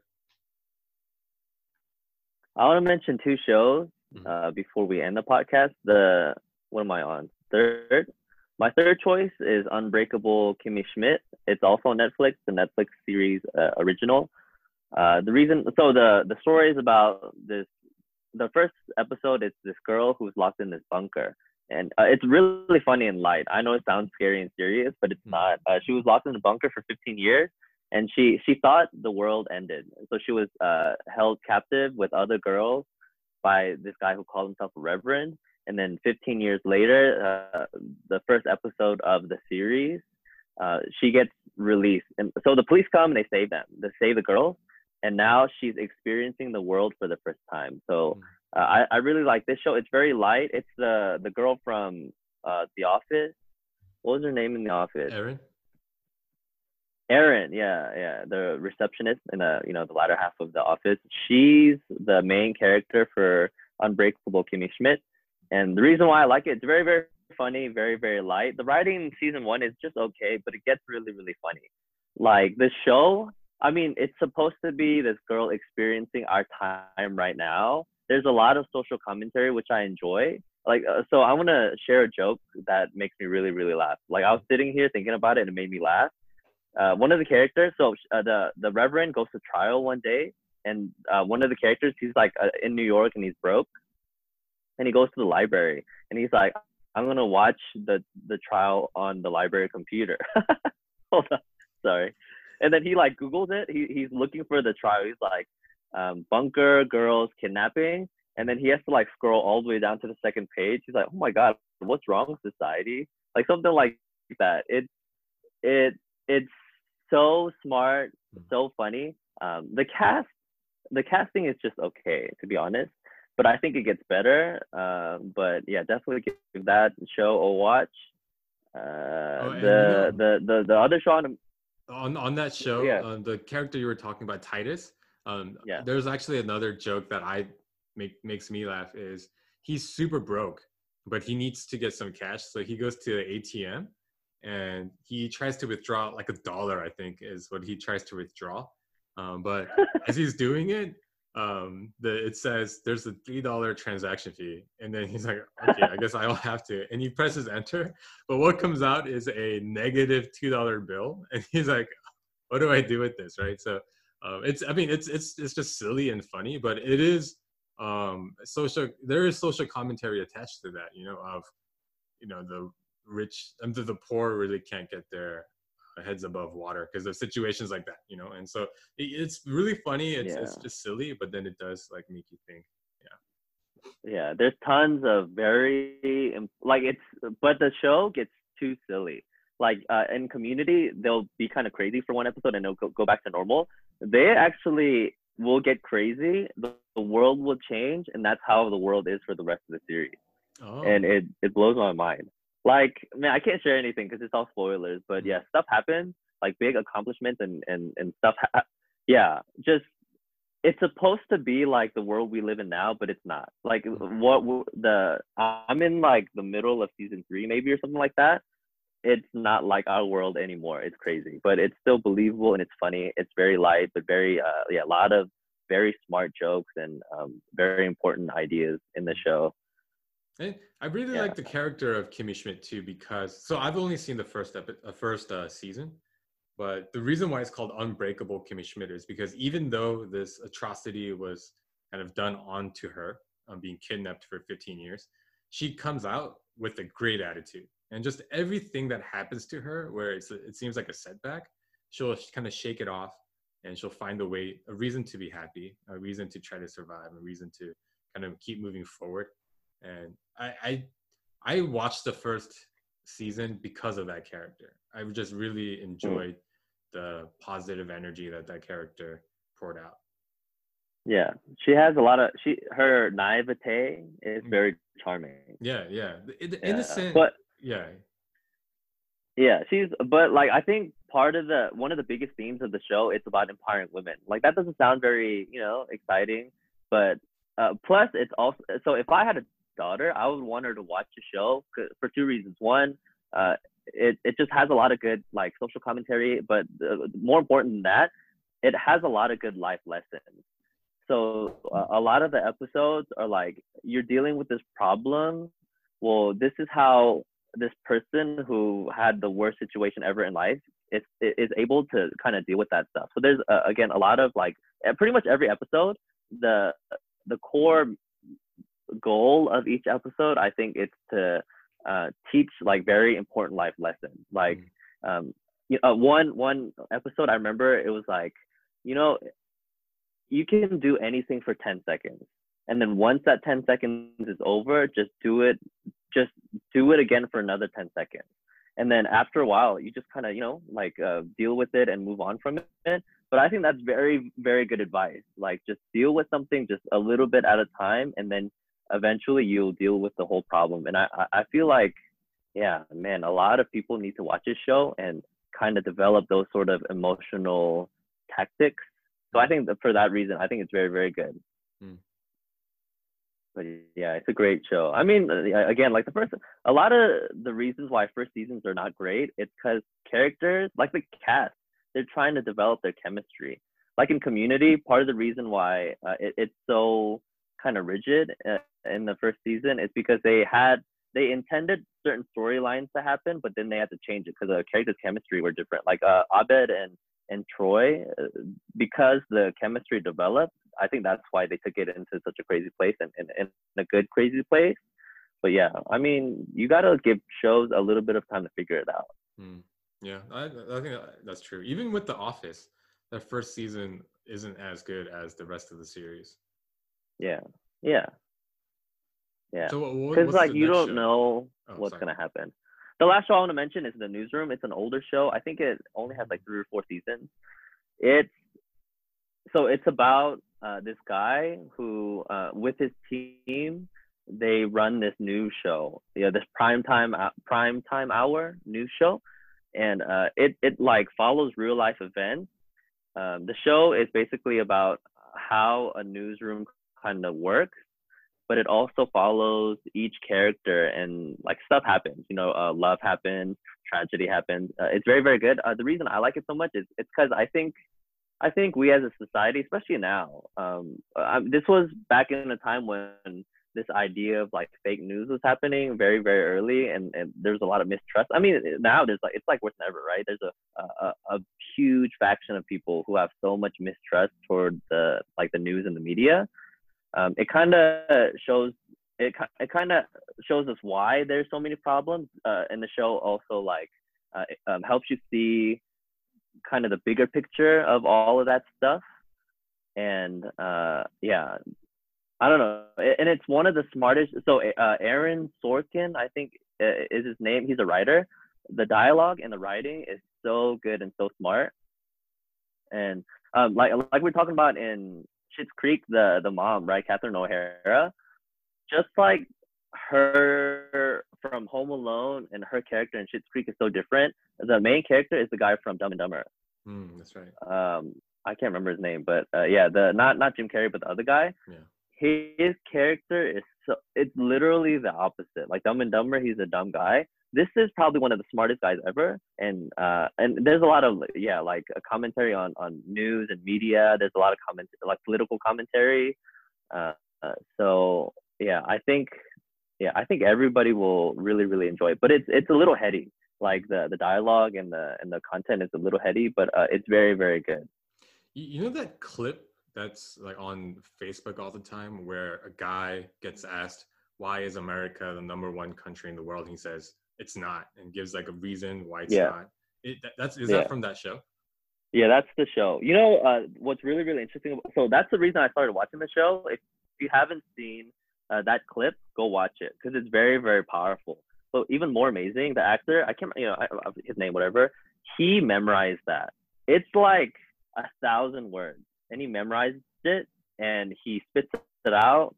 I want to mention two shows mm-hmm. uh, before we end the podcast. The what am I on? Third. My third choice is Unbreakable Kimmy Schmidt. It's also on Netflix, the Netflix series uh, original. Uh, the reason, so the the story is about this. The first episode is this girl who's locked in this bunker, and uh, it's really funny and light. I know it sounds scary and serious, but it's mm-hmm. not. Uh, she was locked in a bunker for 15 years, and she she thought the world ended. So she was uh, held captive with other girls by this guy who called himself a reverend. And then 15 years later, uh, the first episode of the series, uh, she gets released. And so the police come and they save them. They save the girl, and now she's experiencing the world for the first time. So hmm. Uh, I, I really like this show. It's very light. It's the the girl from uh, The Office. What was her name in The Office? Erin. Erin, yeah, yeah, the receptionist in the you know the latter half of The Office. She's the main character for Unbreakable Kimmy Schmidt, and the reason why I like it, it's very very funny, very very light. The writing in season one is just okay, but it gets really really funny. Like the show, I mean, it's supposed to be this girl experiencing our time right now. There's a lot of social commentary which I enjoy. Like, uh, so I want to share a joke that makes me really really laugh. Like I was sitting here thinking about it and it made me laugh uh, one of the characters, so uh, the the Reverend goes to trial one day, and uh, one of the characters, he's like uh, in New York and he's broke, and he goes to the library and he's like, I'm gonna watch the the trial on the library computer. [LAUGHS] Hold on, sorry. And then he like Googles it. He he's looking for the trial. He's like, um, bunker girls kidnapping, and then he has to like scroll all the way down to the second page. He's like, oh my god, what's wrong with society? Like something like that. It it it's so smart, hmm. so funny. Um, the cast, the casting is just okay, to be honest. But I think it gets better. Um, but yeah, definitely give that show a watch. Uh, oh, the, the, the the the other show on on, on that show, yeah. Um, the character you were talking about, Titus. Um, yeah. There's actually another joke that I make makes me laugh. Is he's super broke, but he needs to get some cash, so he goes to the ATM and he tries to withdraw like a dollar i think is what he tries to withdraw. Um, but [LAUGHS] as he's doing it um, the, it says there's a three dollar transaction fee. And then he's like okay i guess i'll have to. And he presses enter. But what comes out is a negative two dollar bill. And he's like what do i do with this? Right? So um, it's i mean it's it's it's just silly and funny but it is um social there is social commentary attached to that you know of you know the rich and the, the poor really can't get their heads above water because of situations like that you know? And so it, it's really funny it's, yeah. it's just silly but then it does like make you think yeah. Yeah there's tons of very like it's but the show gets too silly. Like uh, in community they'll be kind of crazy for one episode and they'll go, go back to normal they actually will get crazy the, the world will change and that's how the world is for the rest of the series oh. and it, it blows my mind like man, I can't share anything because it's all spoilers. But yeah, stuff happens. like big accomplishments and and and stuff. Yeah, just it's supposed to be like the world we live in now, but it's not. Like Mm-hmm. what the I'm in like the middle of season three, maybe or something like that. It's not like our world anymore. It's crazy, but it's still believable and it's funny. It's very light, but very uh yeah, a lot of very smart jokes and um, very important ideas in the show. And I really Yeah. like the character of Kimmy Schmidt too because so I've only seen the first epi- uh, first uh, season, but the reason why it's called Unbreakable Kimmy Schmidt is because even though this atrocity was kind of done onto her, um, being kidnapped for 15 years, she comes out with a great attitude and just everything that happens to her, where it's it seems like a setback, she'll kind of shake it off and she'll find a way, a reason to be happy, a reason to try to survive, a reason to kind of keep moving forward and I, I I watched the first season because of that character. I just really enjoyed the positive energy that that character poured out. Yeah, she has a lot of she her naivete is Mm. very charming. Yeah, yeah, the, the Yeah, innocent. but yeah, yeah, she's but like I think part of the one of the biggest themes of the show it's about empowering women. Like that doesn't sound very you know exciting, but uh, plus it's also so if I had a daughter, I would want her to watch the show for two reasons. One, uh, it it just has a lot of good like social commentary, but uh, more important than that, it has a lot of good life lessons. So uh, a lot of the episodes are like you're dealing with this problem. Well, this is how this person who had the worst situation ever in life is is able to kind of deal with that stuff. So there's uh, again a lot of like pretty much every episode the the core goal of each episode I think it's to uh, teach like very important life lessons. Like um, you uh, one one episode I remember it was like you know you can do anything for 10 seconds and then once that 10 seconds is over just do it just do it again for another 10 seconds. And then after a while you just kind of you know like uh, deal with it and move on from it. But i think that's very very good advice. Like just deal with something just a little bit at a time and then eventually you'll deal with the whole problem. And i i feel like yeah man a lot of people need to watch this show and kind of develop those sort of emotional tactics. So i think that for that reason i think it's very very good. Mm. But yeah it's a great show. I mean uh, again like the first a lot of the reasons why first seasons are not great it's because characters like the cast they're trying to develop their chemistry. Like in community part of the reason why uh, it, it's so kind of rigid uh, in the first season is because they had they intended certain storylines to happen but then they had to change it because the characters chemistry were different. Like uh, abed and and troy uh, because the chemistry developed i think that's why they took it into such a crazy place and, and, and a good crazy place but yeah i mean you got to give shows a little bit of time to figure it out Mm. yeah, I, I think that's true. Even with The Office, the first season isn't as good as the rest of the series. yeah yeah yeah So what, what- because what's like you don't show? know Oh, what's sorry. gonna happen. The last show I want to mention is the Newsroom. It's an older show. I think it only has like three or four seasons. It's so it's about uh, this guy who, uh, with his team, they run this news show. You know, this prime time prime time hour news show, and uh, it it like follows real life events. Um, the show is basically about how a newsroom kind of works but it also follows each character and like stuff happens you know uh, love happens tragedy happens uh, it's very very good uh, the reason i like it so much is it's because i think i think we as a society especially now um, uh, this was back in a time when this idea of like fake news was happening very very early and, and there's a lot of mistrust. I mean now there's like it's like worse than ever right? There's a, a a huge faction of people who have so much mistrust toward the like the news and the media. Um, it kind of shows it, it kind of shows us why there's so many problems uh, and the show also like uh, it, um, helps you see kind of the bigger picture of all of that stuff. And uh, yeah i don't know. And it's one of the smartest so uh, aaron sorkin i think uh, is his name. He's a writer. The dialogue and the writing is so good and so smart. And um, like like we're talking about in Schitt's Creek, the the mom, right, Catherine O'Hara, just like her from Home Alone and her character in Schitt's Creek is so different. The main character is the guy from Dumb and Dumber. Mm, that's right. Um, I can't remember his name, but uh, yeah, the not not Jim Carrey, but the other guy. Yeah. His character is so it's literally the opposite. Like Dumb and Dumber, he's a dumb guy. This is probably one of the smartest guys ever, and uh, and there's a lot of yeah, like a commentary on on news and media. There's a lot of comment like political commentary. Uh, uh, so yeah, I think yeah, I think everybody will really really enjoy it. But it's it's a little heady. Like the the dialogue and the and the content is a little heady, but uh, it's very very good. You know that clip that's like on Facebook all the time where a guy gets asked why is America the number one country in the world? And he says it's not, and gives like a reason why it's Yeah. not. It, that, that's is Yeah. that from that show? Yeah, that's the show. You know, uh, what's really, really interesting. About, so that's the reason I started watching the show. If you haven't seen uh, that clip, go watch it because it's very, very powerful. But even more amazing, the actor, I can't, you know, I, I- his name, whatever, he memorized that. It's like a thousand words, and he memorized it, and he spits it out,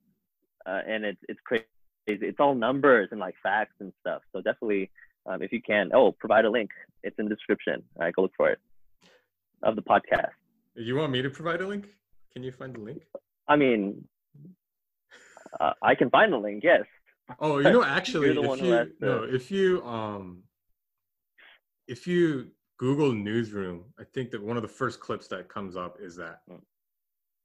uh, and it's it's crazy. It's all numbers and like facts and stuff. So definitely, um, if you can, oh, provide a link. It's in the description. All right, go look for it of the podcast. You want me to provide a link? Can you find the link? I mean, uh, I can find the link. Yes. Oh, you know, [LAUGHS] actually, the if you no, if you um, if you Google newsroom, I think that one of the first clips that comes up is that, Mm.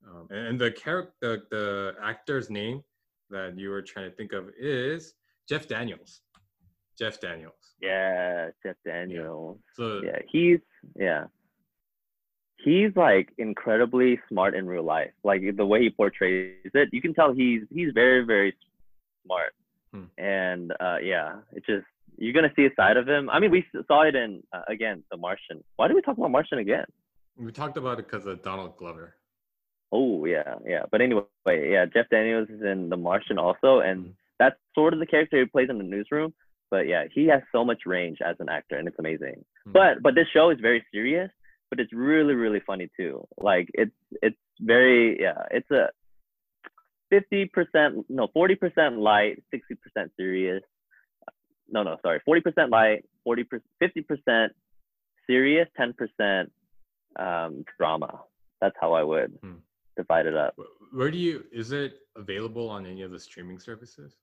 um, and, the character, the, the actor's name that you were trying to think of is Jeff Daniels. Jeff Daniels. Yeah, Jeff Daniels. So Yeah, he's yeah. He's like incredibly smart in real life. Like the way he portrays it, you can tell he's he's very very smart. Hmm. And uh, yeah, it just you're gonna see a side of him. I mean, we saw it in uh, again The Martian. Why did we talk about Martian again? we talked about it because of Donald Glover. Oh yeah, yeah. But anyway, yeah, Jeff Daniels is in The Martian also, and Mhm. that's sort of the character he plays in the newsroom. But yeah, he has so much range as an actor, and it's amazing. Mhm. But but this show is very serious, but it's really really funny too. Like it's it's very yeah, it's a fifty percent no forty percent light, sixty percent serious. No no sorry, forty percent light, forty percent, fifty percent serious, ten percent um, drama. That's how I would Hmm. divide it up. Where do you? Is it available on any of the streaming services?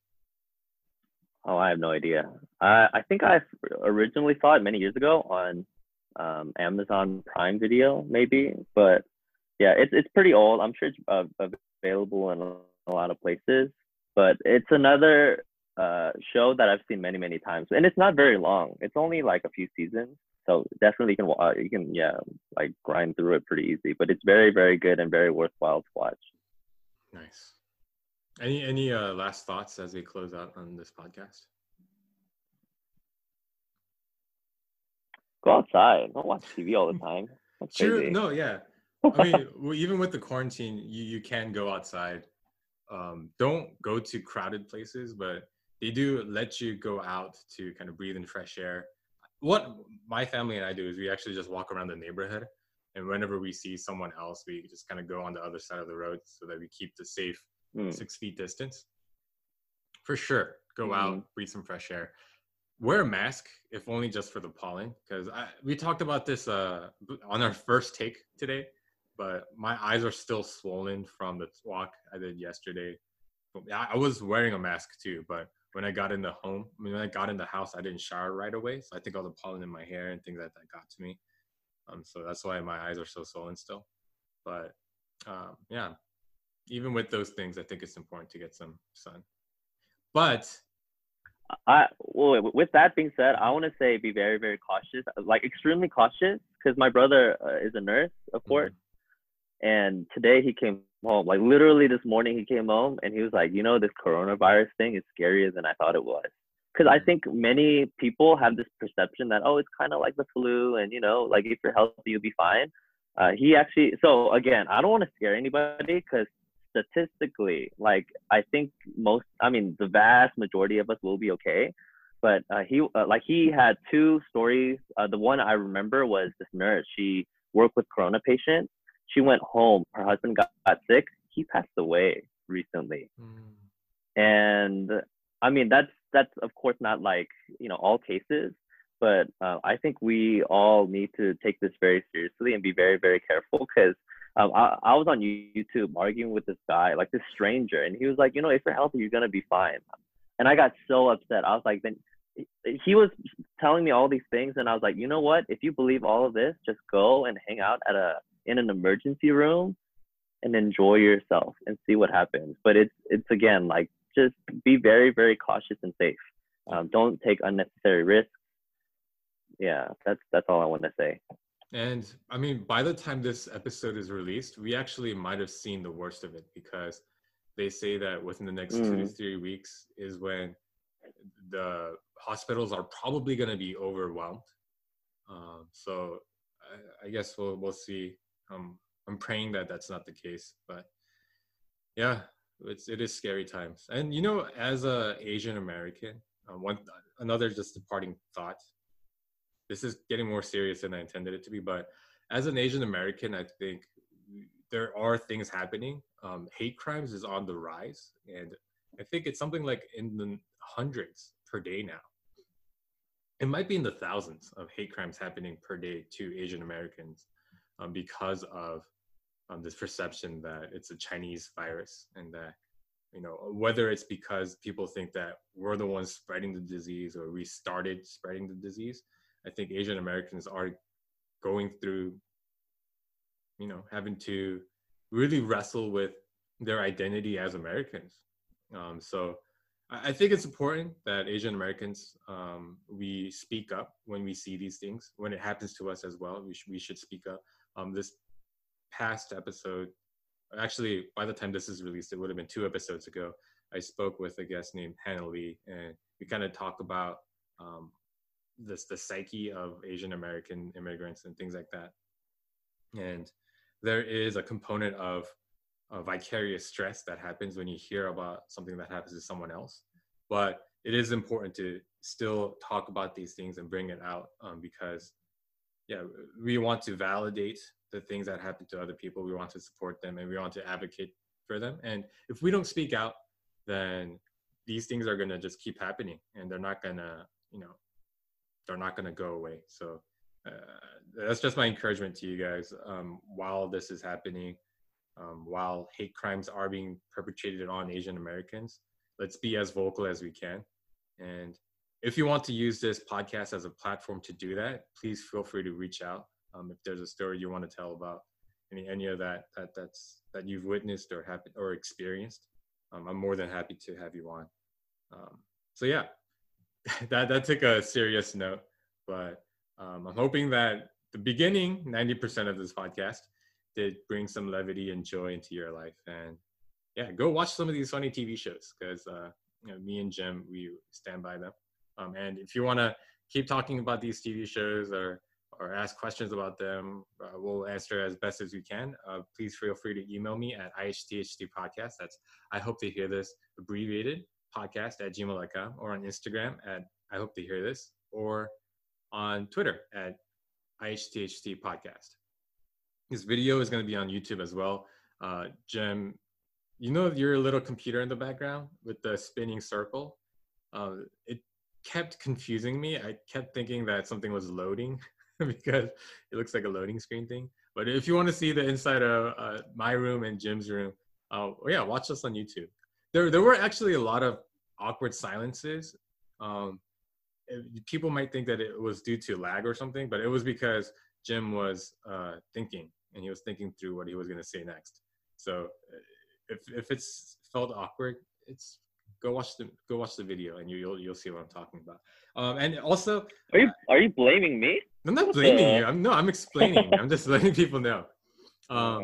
Oh, I have no idea. I I think I originally saw it many years ago on um, Amazon Prime Video, maybe. But yeah, it's it's pretty old. I'm sure it's uh, available in a lot of places. But it's another uh, show that I've seen many many times, and it's not very long. It's only like a few seasons, so definitely you can uh, you can yeah like grind through it pretty easy. But it's very very good and very worthwhile to watch. Nice. Any any uh, last thoughts as we close out on this podcast? Go outside. Don't watch TV all the time. That's True. crazy. No, yeah. I mean, [LAUGHS] even with the quarantine, you, you can go outside. Um, don't go to crowded places, but they do let you go out to kind of breathe in fresh air. What my family and I do is we actually just walk around the neighborhood, and whenever we see someone else, we just kind of go on the other side of the road so that we keep the safe Hmm. six feet distance. For sure, go Mhm. out, breathe some fresh air. Wear a mask, if only just for the pollen, because we talked about this uh, on our first take today. But my eyes are still swollen from the walk I did yesterday. I was wearing a mask too, but when I got in the home, I mean, when I got in the house, I didn't shower right away, so I think all the pollen in my hair and things like that got to me. Um, so that's why my eyes are so swollen still. But um, yeah, even with those things, I think it's important to get some sun. But I well, with that being said, I want to say be very, very cautious, like extremely cautious, because my brother uh, is a nurse, of course, and today he came home. Like literally this morning, he came home and he was like, you know, this coronavirus thing is scarier than I thought it was. Because I Mhm. think many people have this perception that oh, it's kind of like the flu, and you know, like if you're healthy, you'll be fine. Uh, he actually, so again, I don't want to scare anybody because statistically, like I think most, I mean, the vast majority of us will be okay. But uh, he, uh, like, he had two stories. Uh, the one I remember was this nurse. She worked with corona patients. She went home. Her husband got, got sick. He passed away recently. mm, And I mean that's that's of course not like you know all cases, but uh, I think we all need to take this very seriously and be very very careful because um, I, I was on YouTube arguing with this guy, like this stranger, and he was like, you know, if you're healthy, you're gonna be fine. And I got so upset. I was like, then he was telling me all these things, and I was like, you know what? If you believe all of this, just go and hang out at a in an emergency room and enjoy yourself and see what happens. But it's it's again like just be very very cautious and safe. Um, don't take unnecessary risks. Yeah, that's that's all I want to say. And I mean, by the time this episode is released, we actually might have seen the worst of it because they say that within the next mm. two to mm. three weeks is when the hospitals are probably going to be overwhelmed. Um, so I, I, guess we'll we'll see. Um, I'm praying that that's not the case, but yeah, it's it is scary times. And you know, as a Asian American, uh, one another just departing thought. This is getting more serious than I intended it to be, but as an Asian American, I think there are things happening. Um, hate crimes is on the rise, and I think it's something like in the hundreds per day now. It might be in the thousands of hate crimes happening per day to Asian Americans um, because of um, this perception that it's a Chinese virus and that you know whether it's because people think that we're the ones spreading the disease or we started spreading the disease i think asian americans are going through you know having to really wrestle with their identity as americans um, so I think it's important that Asian Americans um, we speak up when we see these things. When it happens to us as well, we, sh- we should speak up. Um, this past episode, actually, by the time this is released, it would have been two episodes ago. I spoke with a guest named Hannah Lee, and we kind of talk about um, this the psyche of Asian American immigrants and things like that. And there is a component of vicarious stress that happens when you hear about something that happens to someone else. But it is important to still talk about these things and bring it out um, because, yeah, we want to validate the things that happen to other people. We want to support them and we want to advocate for them. And if we don't speak out, then these things are going to just keep happening and they're not going to, you know, they're not going to go away. So uh, that's just my encouragement to you guys. Um, while this is happening, um, while hate crimes are being perpetrated on Asian Americans, let's be as vocal as we can. And if you want to use this podcast as a platform to do that, please feel free to reach out um, if there's a story you want to tell about any any of that that that's that you've witnessed or happened or experienced um, i'm more than happy to have you on um, so yeah [LAUGHS] that that took a serious note but um, i'm hoping that the beginning 90% of this podcast did bring some levity and joy into your life and yeah go watch some of these funny tv shows because uh, you know, me and jim we stand by them um, and if you want to keep talking about these tv shows or or ask questions about them, uh, we'll answer as best as we can. Uh, please feel free to email me at IHTHT podcast. That's I hope to hear this abbreviated podcast at gmail.com or on Instagram at I hope to hear this or on Twitter at IHTHT podcast. This video is going to be on YouTube as well. Uh, Jim, you know your little computer in the background with the spinning circle? Uh, it kept confusing me. I kept thinking that something was loading [LAUGHS] because it looks like a loading screen thing. But if you want to see the inside of uh, my room and Jim's room, uh, yeah, watch us on YouTube. There, there were actually a lot of awkward silences. Um, people might think that it was due to lag or something, but it was because Jim was uh, thinking and he was thinking through what he was going to say next. So if if it's felt awkward, it's go watch the go watch the video and you, will you'll see what I'm talking about. Um, and also, are you are you blaming me? I'm not blaming you. I'm no, I'm explaining. I'm just [LAUGHS] letting people know. Um,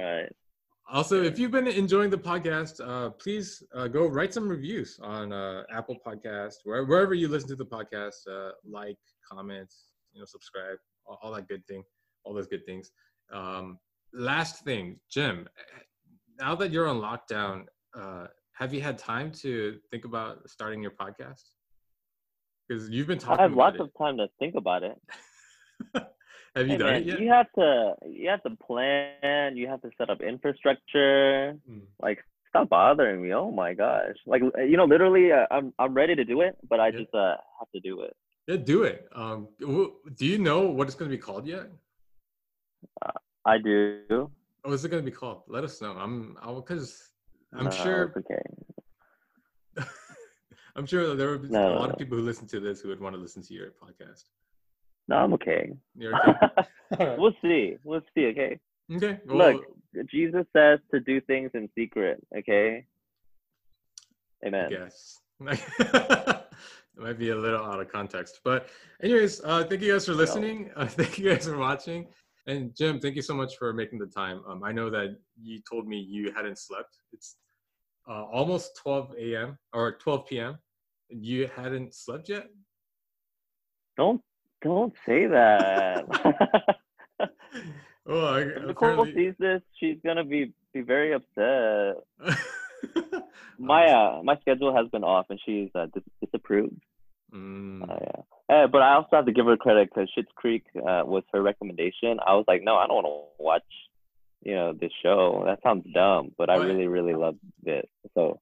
Also, if you've been enjoying the podcast, uh, please uh, go write some reviews on uh, Apple Podcast, where, wherever you listen to the podcast. Uh, like, comment, you know, subscribe, all, all, that good thing, all those good things. Um, last thing, Jim. Now that you're on lockdown, uh, have you had time to think about starting your podcast? Because you've been talking. I have lots it. of time to think about it. [LAUGHS] [LAUGHS] have you hey, done man, it yet? You have to you have to plan. You have to set up infrastructure. Mm. Like stop bothering me. Oh my gosh. Like you know, literally, uh, I'm I'm ready to do it, but I Yeah. just uh have to do it. Yeah, do it. Um, do you know what it's going to be called yet? I do. Oh, What is it going to be called? Let us know. I'm, because I'm No, sure, okay. [LAUGHS] I'm sure there be No, a lot of people who listen to this who would want to listen to your podcast. No, I'm okay. You're okay. [LAUGHS] we'll see. We'll see. Okay. okay. Well, Look, Jesus says to do things in secret. Okay. Amen. Yes. it [LAUGHS] might be a little out of context. But anyways, uh, thank you guys for listening. [LAUGHS] Uh, thank you guys for watching. And Jim, thank you so much for making the time. Um, I know that you told me you hadn't slept. It's uh, almost 12 a.m. or 12 p.m. and You hadn't slept yet? Don't don't say that. [LAUGHS] well, I, if Nicole apparently... sees this, she's gonna be be very upset. [LAUGHS] My uh my schedule has been off, and she's uh, dis- disapproved. Mm, Uh, yeah. Uh, but I also have to give her credit because Schitt's Creek uh, was her recommendation. I was like, no, I don't want to watch, you know, this show. That sounds dumb, but I really, really loved it. So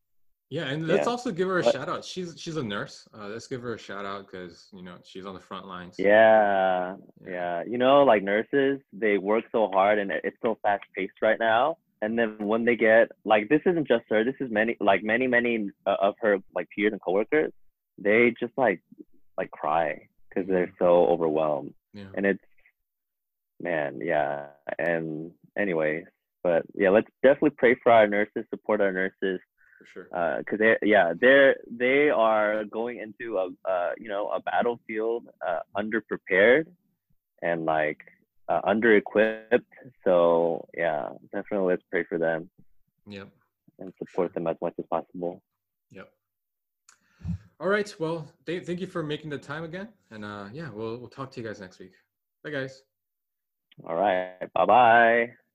yeah, and let's Yeah. also give her a But- shout out. She's she's a nurse. Uh, let's give her a shout out because you know she's on the front lines. yeah, yeah, you know, like nurses, they work so hard, and it's so fast paced right now. And then when they get like, this isn't just her. This is many, like many, many uh, of her like peers and coworkers. They just like like cry because they're so overwhelmed. Yeah. and it's man yeah and anyway but yeah let's definitely pray for our nurses support our nurses for sure. because they yeah they're they are going into a uh, you know a battlefield uh, underprepared and like uh, under equipped so yeah definitely let's pray for them Yep. and support them as much as possible Yep. All right. Well, th- thank you for making the time again, and uh, yeah, we'll we'll talk to you guys next week. Bye, guys. all right bye bye